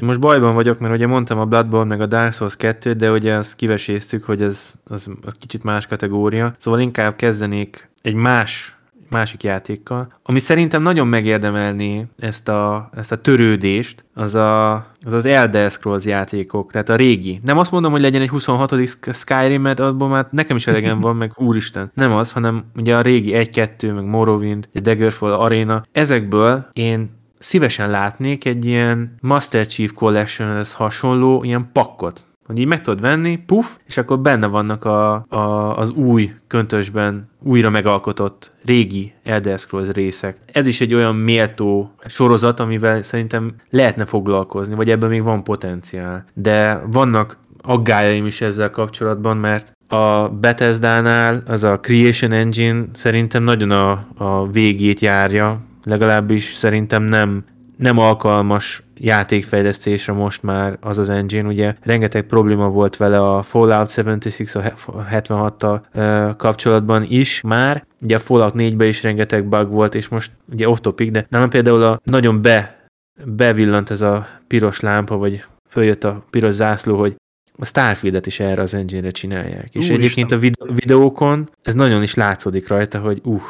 Én most bajban vagyok, mert ugye mondtam a Bloodborne meg a Dark Souls 2 de ugye azt kiveséztük, hogy ez az, az kicsit más kategória, szóval inkább kezdenék egy más másik játékkal, ami szerintem nagyon megérdemelni ezt a, ezt a törődést, az, a, az az Elder Scrolls játékok, tehát a régi. Nem azt mondom, hogy legyen egy 26. Skyrim, mert abban már nekem is elegem van, meg úristen. Nem az, hanem ugye a régi 1-2, meg Morrowind, a Daggerfall Arena. Ezekből én szívesen látnék egy ilyen Master Chief Collectionhez hasonló ilyen pakkot, hogy így meg tudod venni, puff, és akkor benne vannak a, a, az új köntösben újra megalkotott régi Elder Scrolls részek. Ez is egy olyan méltó sorozat, amivel szerintem lehetne foglalkozni, vagy ebben még van potenciál. De vannak aggájaim is ezzel kapcsolatban, mert a Bethesda-nál az a Creation Engine szerintem nagyon a, a végét járja, legalábbis szerintem nem, nem alkalmas játékfejlesztésre most már az az engine. Ugye rengeteg probléma volt vele a Fallout 76 a 76-tal kapcsolatban is már. Ugye a Fallout 4-ben is rengeteg bug volt, és most ugye off topic, de nálam például a nagyon be, bevillant ez a piros lámpa, vagy följött a piros zászló, hogy a Starfield-et is erre az engine-re csinálják. És egyébként a videókon ez nagyon is látszódik rajta, hogy uh,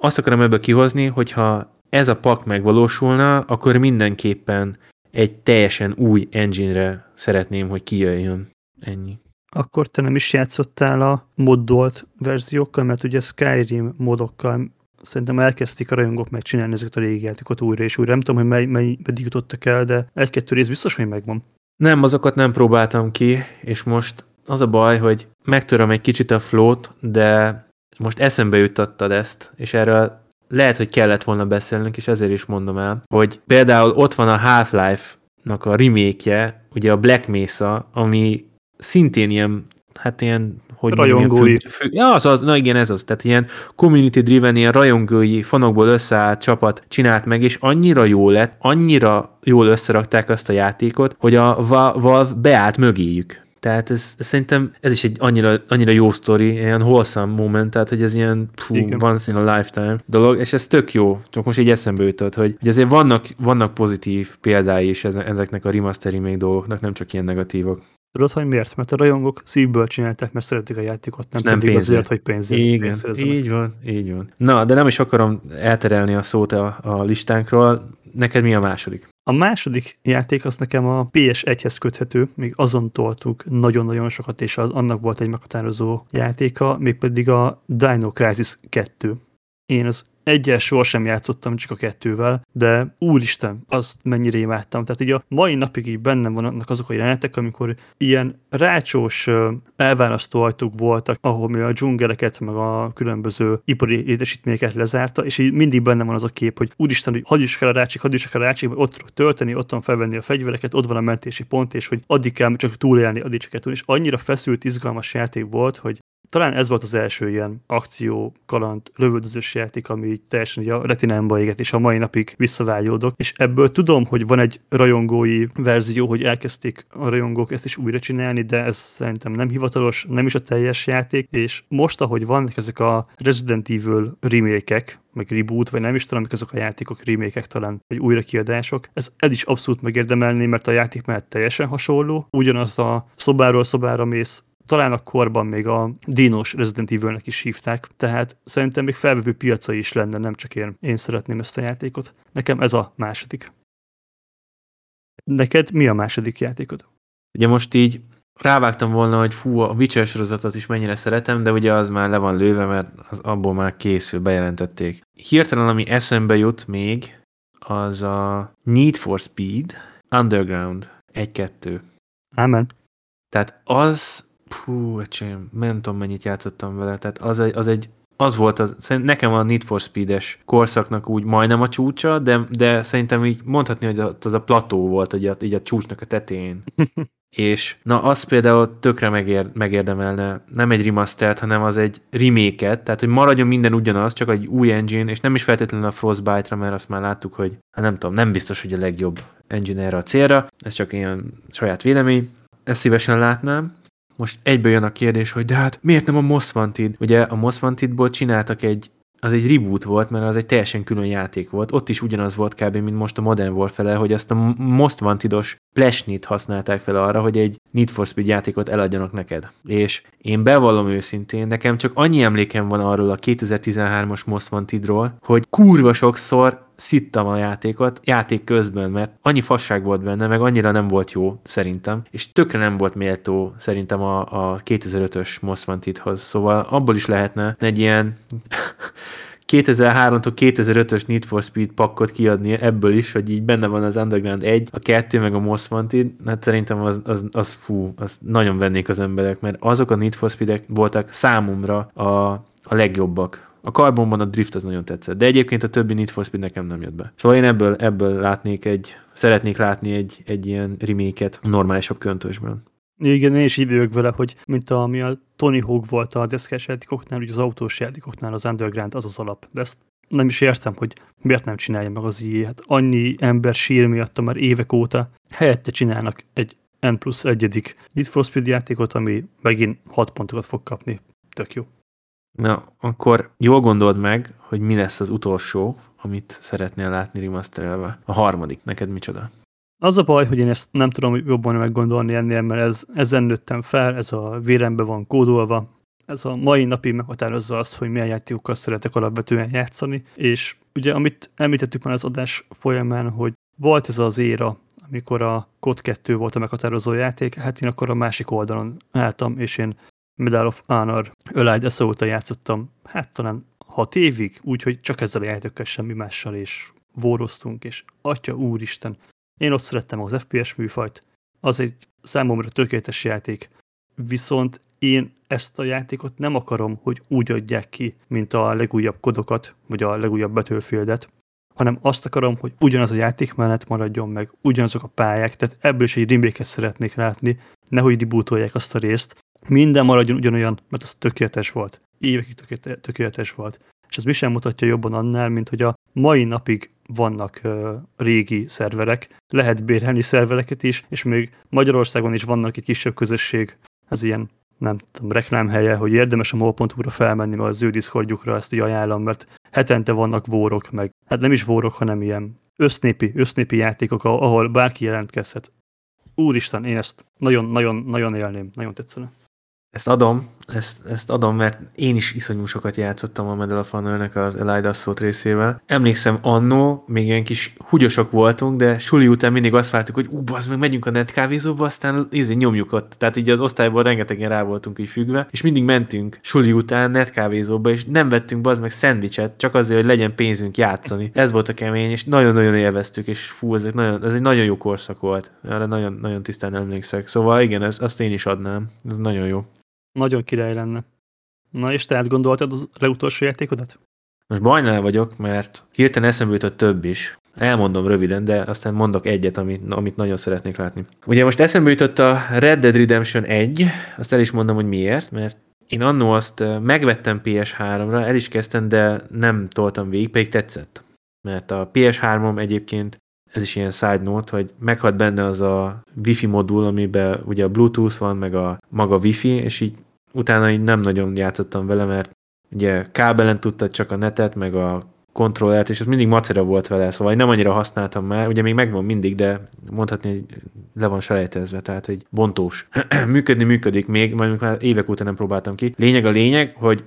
azt akarom ebből kihozni, hogyha ez a pak megvalósulna, akkor mindenképpen egy teljesen új engine-re szeretném, hogy kijöjjön. Ennyi. Akkor te nem is játszottál a moddolt verziókkal, mert ugye Skyrim modokkal szerintem elkezdték a rajongók megcsinálni ezeket a régi játékot újra és újra. Nem tudom, hogy mely, mely meddig jutottak el, de egy-kettő rész biztos, hogy megvan. Nem, azokat nem próbáltam ki, és most az a baj, hogy megtöröm egy kicsit a flót, de most eszembe jutottad ezt, és erről lehet, hogy kellett volna beszélnünk, és ezért is mondom el, hogy például ott van a Half-Life-nak a remake ugye a Black Mesa, ami szintén ilyen, hát ilyen hogy Rajongói. Fü, fü, ja, az, az, na igen, ez az. Tehát ilyen community driven, ilyen rajongói, fanokból összeállt csapat csinált meg, és annyira jó lett, annyira jól összerakták azt a játékot, hogy a Valve beállt mögéjük. Tehát ez, ez szerintem ez is egy annyira, annyira jó sztori, ilyen wholesome moment, tehát hogy ez ilyen pfú, once in a lifetime dolog, és ez tök jó, csak most így eszembe jutott, hogy, hogy azért vannak, vannak pozitív példái is ezeknek a remaster remake dolgoknak, nem csak ilyen negatívok. Tudod, hogy miért? Mert a rajongók szívből csinálták, mert szeretik a játékot, nem, nem pedig pénzért. azért, hogy pénzért. Igen, így van, így van. Na, de nem is akarom elterelni a szót a, a listánkról. Neked mi a második? A második játék az nekem a PS1-hez köthető, még azon toltuk nagyon-nagyon sokat, és annak volt egy meghatározó játéka, mégpedig a Dino Crisis 2. Én az egyel sohasem játszottam, csak a kettővel, de úristen, azt mennyire imádtam. Tehát így a mai napig így bennem vannak azok a jelenetek, amikor ilyen rácsós elválasztó ajtók voltak, ahol mi a dzsungeleket, meg a különböző ipari létesítményeket lezárta, és így mindig bennem van az a kép, hogy úristen, hogy hadd is kell a rácsik, hadd is kell a rácsik, ott tölteni, ott van felvenni a fegyvereket, ott van a mentési pont, és hogy addig kell csak túlélni, addig csak kell És annyira feszült, izgalmas játék volt, hogy talán ez volt az első ilyen akció, kaland, lövöldözős játék, ami teljesen a retinámba éget, és a mai napig visszavágyódok. És ebből tudom, hogy van egy rajongói verzió, hogy elkezdték a rajongók ezt is újra csinálni, de ez szerintem nem hivatalos, nem is a teljes játék, és most, ahogy vannak ezek a Resident Evil remake meg reboot, vagy nem is tudom, azok a játékok, remake talán, vagy újrakiadások. Ez, ez is abszolút megérdemelni, mert a játék mellett teljesen hasonló. Ugyanaz a szobáról szobára mész, talán a korban még a Dinos Resident Evil-nek is hívták, tehát szerintem még felvevő piaca is lenne, nem csak én, én szeretném ezt a játékot. Nekem ez a második. Neked mi a második játékod? Ugye most így rávágtam volna, hogy fú, a Witcher sorozatot is mennyire szeretem, de ugye az már le van lőve, mert az abból már készül, bejelentették. Hirtelen, ami eszembe jut még, az a Need for Speed Underground 1-2. Amen. Tehát az Pú, öcsém, nem tudom mennyit játszottam vele, tehát az egy, az egy az volt, az, nekem a Need for Speed-es korszaknak úgy majdnem a csúcsa, de, de szerintem így mondhatni, hogy az a plató volt, hogy a, így a csúcsnak a tetején. és na, az például tökre megér, megérdemelne. Nem egy remastert, hanem az egy remake tehát hogy maradjon minden ugyanaz, csak egy új engine, és nem is feltétlenül a Frostbite-ra, mert azt már láttuk, hogy hát nem tudom, nem biztos, hogy a legjobb engine erre a célra, ez csak ilyen saját vélemény, ezt szívesen látnám, most egyből jön a kérdés, hogy de hát miért nem a Most Wanted? Ugye a Most Wanted-ból csináltak egy az egy reboot volt, mert az egy teljesen külön játék volt. Ott is ugyanaz volt kb. mint most a Modern Warfare, hogy azt a Most Wanted-os Plesnit használták fel arra, hogy egy Need for Speed játékot eladjanak neked. És én bevallom őszintén, nekem csak annyi emlékem van arról a 2013-as Most Wanted-ról, hogy kurva sokszor szittam a játékot játék közben, mert annyi fasság volt benne, meg annyira nem volt jó szerintem, és tökre nem volt méltó szerintem a, a 2005-ös Most Wanted-hoz, szóval abból is lehetne egy ilyen 2003-tól 2005-ös Need for Speed pakkot kiadni ebből is, hogy így benne van az Underground 1, a 2 meg a Most Wanted, hát szerintem az, az, az fú, az nagyon vennék az emberek, mert azok a Need for Speed-ek voltak számomra a, a legjobbak a Carbonban a drift az nagyon tetszett, de egyébként a többi Need for Speed nekem nem jött be. Szóval én ebből, ebből látnék egy, szeretnék látni egy, egy ilyen reméket normálisabb köntösben. Igen, én is így vagyok vele, hogy mint ami a Tony Hawk volt a deszkás játékoknál, ugye az autós játékoknál az Underground az az alap. De ezt nem is értem, hogy miért nem csinálja meg az ilyen. Hát annyi ember sír miatt már évek óta. Helyette csinálnak egy N plusz egyedik Need for Speed játékot, ami megint 6 pontokat fog kapni. Tök jó. Na, akkor jól gondold meg, hogy mi lesz az utolsó, amit szeretnél látni remasterelve. A harmadik, neked micsoda? Az a baj, hogy én ezt nem tudom jobban meggondolni ennél, mert ez, ezen nőttem fel, ez a vérembe van kódolva, ez a mai napig meghatározza azt, hogy milyen játékokkal szeretek alapvetően játszani, és ugye amit említettük már az adás folyamán, hogy volt ez az éra, amikor a COD 2 volt a meghatározó játék, hát én akkor a másik oldalon álltam, és én Medal of Honor Allied Essa óta játszottam, hát talán hat évig, úgyhogy csak ezzel a játékkal semmi mással, és vóroztunk, és atya úristen, én ott szerettem az FPS műfajt, az egy számomra tökéletes játék, viszont én ezt a játékot nem akarom, hogy úgy adják ki, mint a legújabb kodokat, vagy a legújabb Battlefieldet, hanem azt akarom, hogy ugyanaz a játékmenet maradjon meg, ugyanazok a pályák, tehát ebből is egy remake szeretnék látni, nehogy rebootolják azt a részt, minden maradjon ugyanolyan, mert az tökéletes volt. Évekig tökéletes volt. És ez mi sem mutatja jobban annál, mint hogy a mai napig vannak uh, régi szerverek, lehet bérelni szervereket is, és még Magyarországon is vannak egy kisebb közösség, ez ilyen nem tudom, reklámhelye, hogy érdemes a mol.hu-ra felmenni, mert az ő Discordjukra ezt így ajánlom, mert hetente vannak vórok meg. Hát nem is vórok, hanem ilyen össznépi, össznépi játékok, ahol bárki jelentkezhet. Úristen, én ezt nagyon-nagyon-nagyon élném, nagyon tetszene. Ezt adom, ezt, ezt adom, mert én is iszonyú sokat játszottam a Medal of Honor-nek az Elide Assault részével. Emlékszem, annó még ilyen kis húgyosok voltunk, de suli után mindig azt vártuk, hogy ú, az meg megyünk a netkávézóba, aztán ízni nyomjuk ott. Tehát így az osztályból rengetegen rá voltunk így függve, és mindig mentünk suli után netkávézóba, és nem vettünk az meg szendvicset, csak azért, hogy legyen pénzünk játszani. Ez volt a kemény, és nagyon-nagyon élveztük, és fú, ez egy nagyon, ez egy nagyon jó korszak volt. Erre nagyon, nagyon tisztán emlékszek. Szóval igen, ez, azt én is adnám. Ez nagyon jó. Nagyon király lenne. Na és te átgondoltad az legutolsó játékodat? Most bajnál vagyok, mert hirtelen eszembe jutott több is. Elmondom röviden, de aztán mondok egyet, amit, amit nagyon szeretnék látni. Ugye most eszembe jutott a Red Dead Redemption 1, azt el is mondom, hogy miért, mert én annó azt megvettem PS3-ra, el is kezdtem, de nem toltam végig, pedig tetszett. Mert a PS3-om egyébként, ez is ilyen side note, hogy meghat benne az a Wi-Fi modul, amiben ugye a Bluetooth van, meg a maga Wi-Fi, és így utána így nem nagyon játszottam vele, mert ugye kábelen tudtad csak a netet, meg a kontrollert, és ez mindig macera volt vele, szóval nem annyira használtam már, ugye még megvan mindig, de mondhatni, hogy le van selejtezve, tehát egy bontós. Működni működik még, majd már évek óta nem próbáltam ki. Lényeg a lényeg, hogy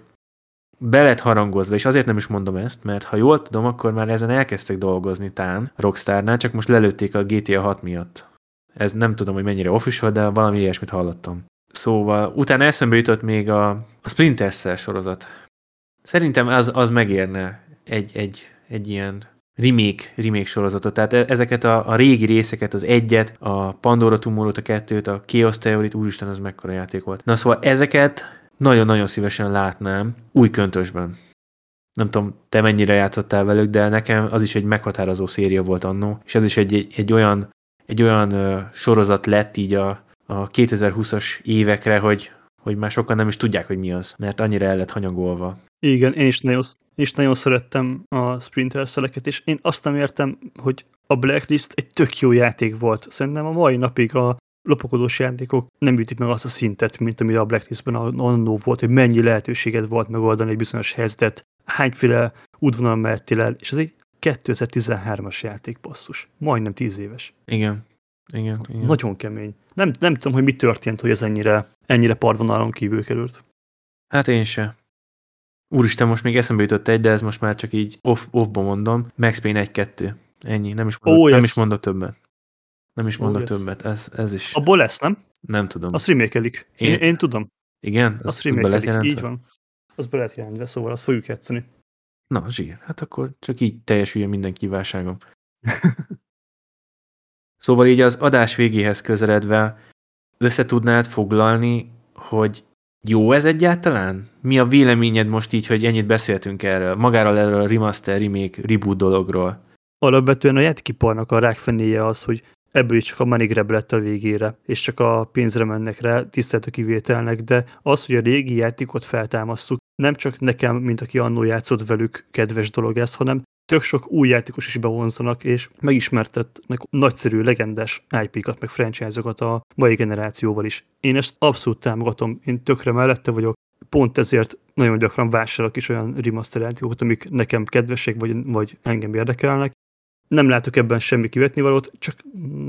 be lett harangozva, és azért nem is mondom ezt, mert ha jól tudom, akkor már ezen elkezdtek dolgozni tán Rockstarnál, csak most lelőtték a GTA 6 miatt. Ez nem tudom, hogy mennyire official, de valami ilyesmit hallottam. Szóval utána eszembe jutott még a, a Splinter Cell sorozat. Szerintem az, az megérne egy, egy, egy ilyen remake, remake sorozatot. Tehát e, ezeket a, a régi részeket, az egyet, a Pandora Tumorot, a kettőt, a Chaos Theory-t, úristen, az mekkora játék volt. Na szóval ezeket nagyon-nagyon szívesen látnám új köntösben. Nem tudom, te mennyire játszottál velük, de nekem az is egy meghatározó széria volt annó, és ez is egy, egy, olyan, egy olyan ö, sorozat lett így a, a 2020-as évekre, hogy, hogy már sokan nem is tudják, hogy mi az, mert annyira el lett hanyagolva. Igen, én is nagyon, én is nagyon szerettem a Sprinter szeleket, és én azt nem értem, hogy a Blacklist egy tök jó játék volt. Szerintem a mai napig a lopakodós játékok nem ütik meg azt a szintet, mint ami a Blacklistben annó volt, hogy mennyi lehetőséged volt megoldani egy bizonyos helyzetet, hányféle útvonal mehettél el, és ez egy 2013-as játék basszus. Majdnem 10 éves. Igen. Igen, igen. Nagyon kemény. Nem, nem tudom, hogy mi történt, hogy ez ennyire, ennyire parvonalon kívül került. Hát én se. Úristen, most még eszembe jutott egy, de ez most már csak így off, offba mondom. Max Payne 1-2. Ennyi. Nem is mondok, oh, yes. nem is mondok többet. Nem is mondok többet. Ez, ez is. Abból lesz, nem? Nem tudom. Azt remékelik. Én, én, én tudom. Igen? Azt remékelik. Így van. Az be lehet jelentve, szóval azt fogjuk játszani. Na, zsír. Hát akkor csak így teljesüljön minden kívánságom. Szóval így az adás végéhez közeledve összetudnád foglalni, hogy jó ez egyáltalán? Mi a véleményed most így, hogy ennyit beszéltünk erről, magáról erről a remaster, remake, reboot dologról? Alapvetően a játékiparnak a rákfenéje az, hogy ebből is csak a money grab lett a végére, és csak a pénzre mennek rá, tisztelt a kivételnek, de az, hogy a régi játékot feltámasztjuk, nem csak nekem, mint aki annó játszott velük, kedves dolog ez, hanem tök sok új játékos is bevonzanak, és megismertetnek nagyszerű, legendás IP-kat, meg franchise-okat a mai generációval is. Én ezt abszolút támogatom, én tökre mellette vagyok, pont ezért nagyon gyakran vásárolok is olyan remaster játékokat, amik nekem kedvesek, vagy, vagy engem érdekelnek. Nem látok ebben semmi kivetnivalót, csak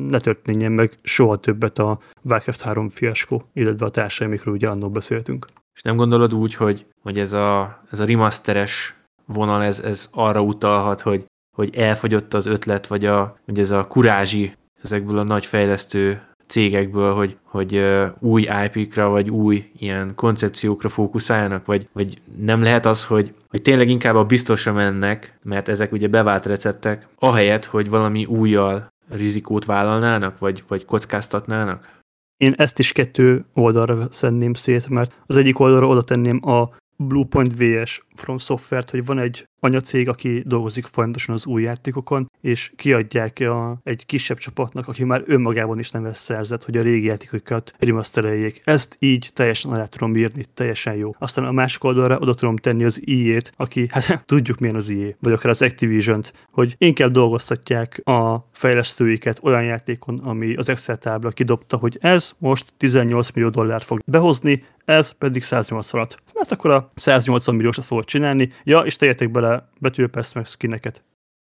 ne történjen meg soha többet a Warcraft 3 fiaskó, illetve a társai, amikről ugye annól beszéltünk. És nem gondolod úgy, hogy, hogy ez, a, ez a remasteres vonal, ez, ez arra utalhat, hogy, hogy elfogyott az ötlet, vagy, a, vagy ez a kurázsi ezekből a nagy fejlesztő cégekből, hogy, hogy új IP-kra, vagy új ilyen koncepciókra fókuszáljanak, vagy, vagy nem lehet az, hogy, hogy tényleg inkább a biztosra mennek, mert ezek ugye bevált receptek, ahelyett, hogy valami újjal rizikót vállalnának, vagy, vagy kockáztatnának? én ezt is kettő oldalra szenném szét, mert az egyik oldalra oda tenném a Bluepoint VS From Software-t, hogy van egy anyacég, aki dolgozik folyamatosan az új játékokon, és kiadják a, egy kisebb csapatnak, aki már önmagában is nem vesz szerzett, hogy a régi játékokat remastereljék. Ezt így teljesen alá tudom írni, teljesen jó. Aztán a másik oldalra oda tudom tenni az EA-t, aki, hát tudjuk milyen az EA, vagy akár az Activision-t, hogy inkább dolgoztatják a fejlesztőiket olyan játékon, ami az Excel tábla kidobta, hogy ez most 18 millió dollár fog behozni, ez pedig 180-at. Hát akkor a 180 milliósat fogod csinálni, ja, és tegyetek bele betűpeszt meg skineket.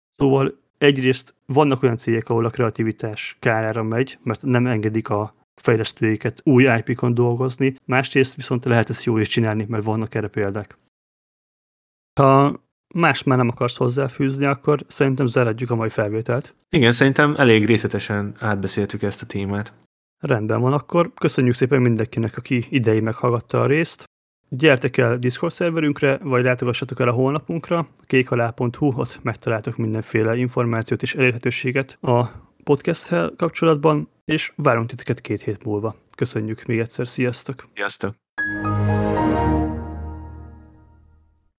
Szóval egyrészt vannak olyan cégek, ahol a kreativitás kárára megy, mert nem engedik a fejlesztőiket új IP-kon dolgozni, másrészt viszont lehet ezt jó is csinálni, mert vannak erre példák. Ha más már nem akarsz hozzáfűzni, akkor szerintem záradjuk a mai felvételt. Igen, szerintem elég részletesen átbeszéltük ezt a témát. Rendben van, akkor köszönjük szépen mindenkinek, aki idei meghallgatta a részt. Gyertek el Discord szerverünkre, vagy látogassatok el a honlapunkra, kékalá.hu, ott megtaláltok mindenféle információt és elérhetőséget a podcast kapcsolatban, és várunk titeket két hét múlva. Köszönjük még egyszer, sziasztok! Sziasztok!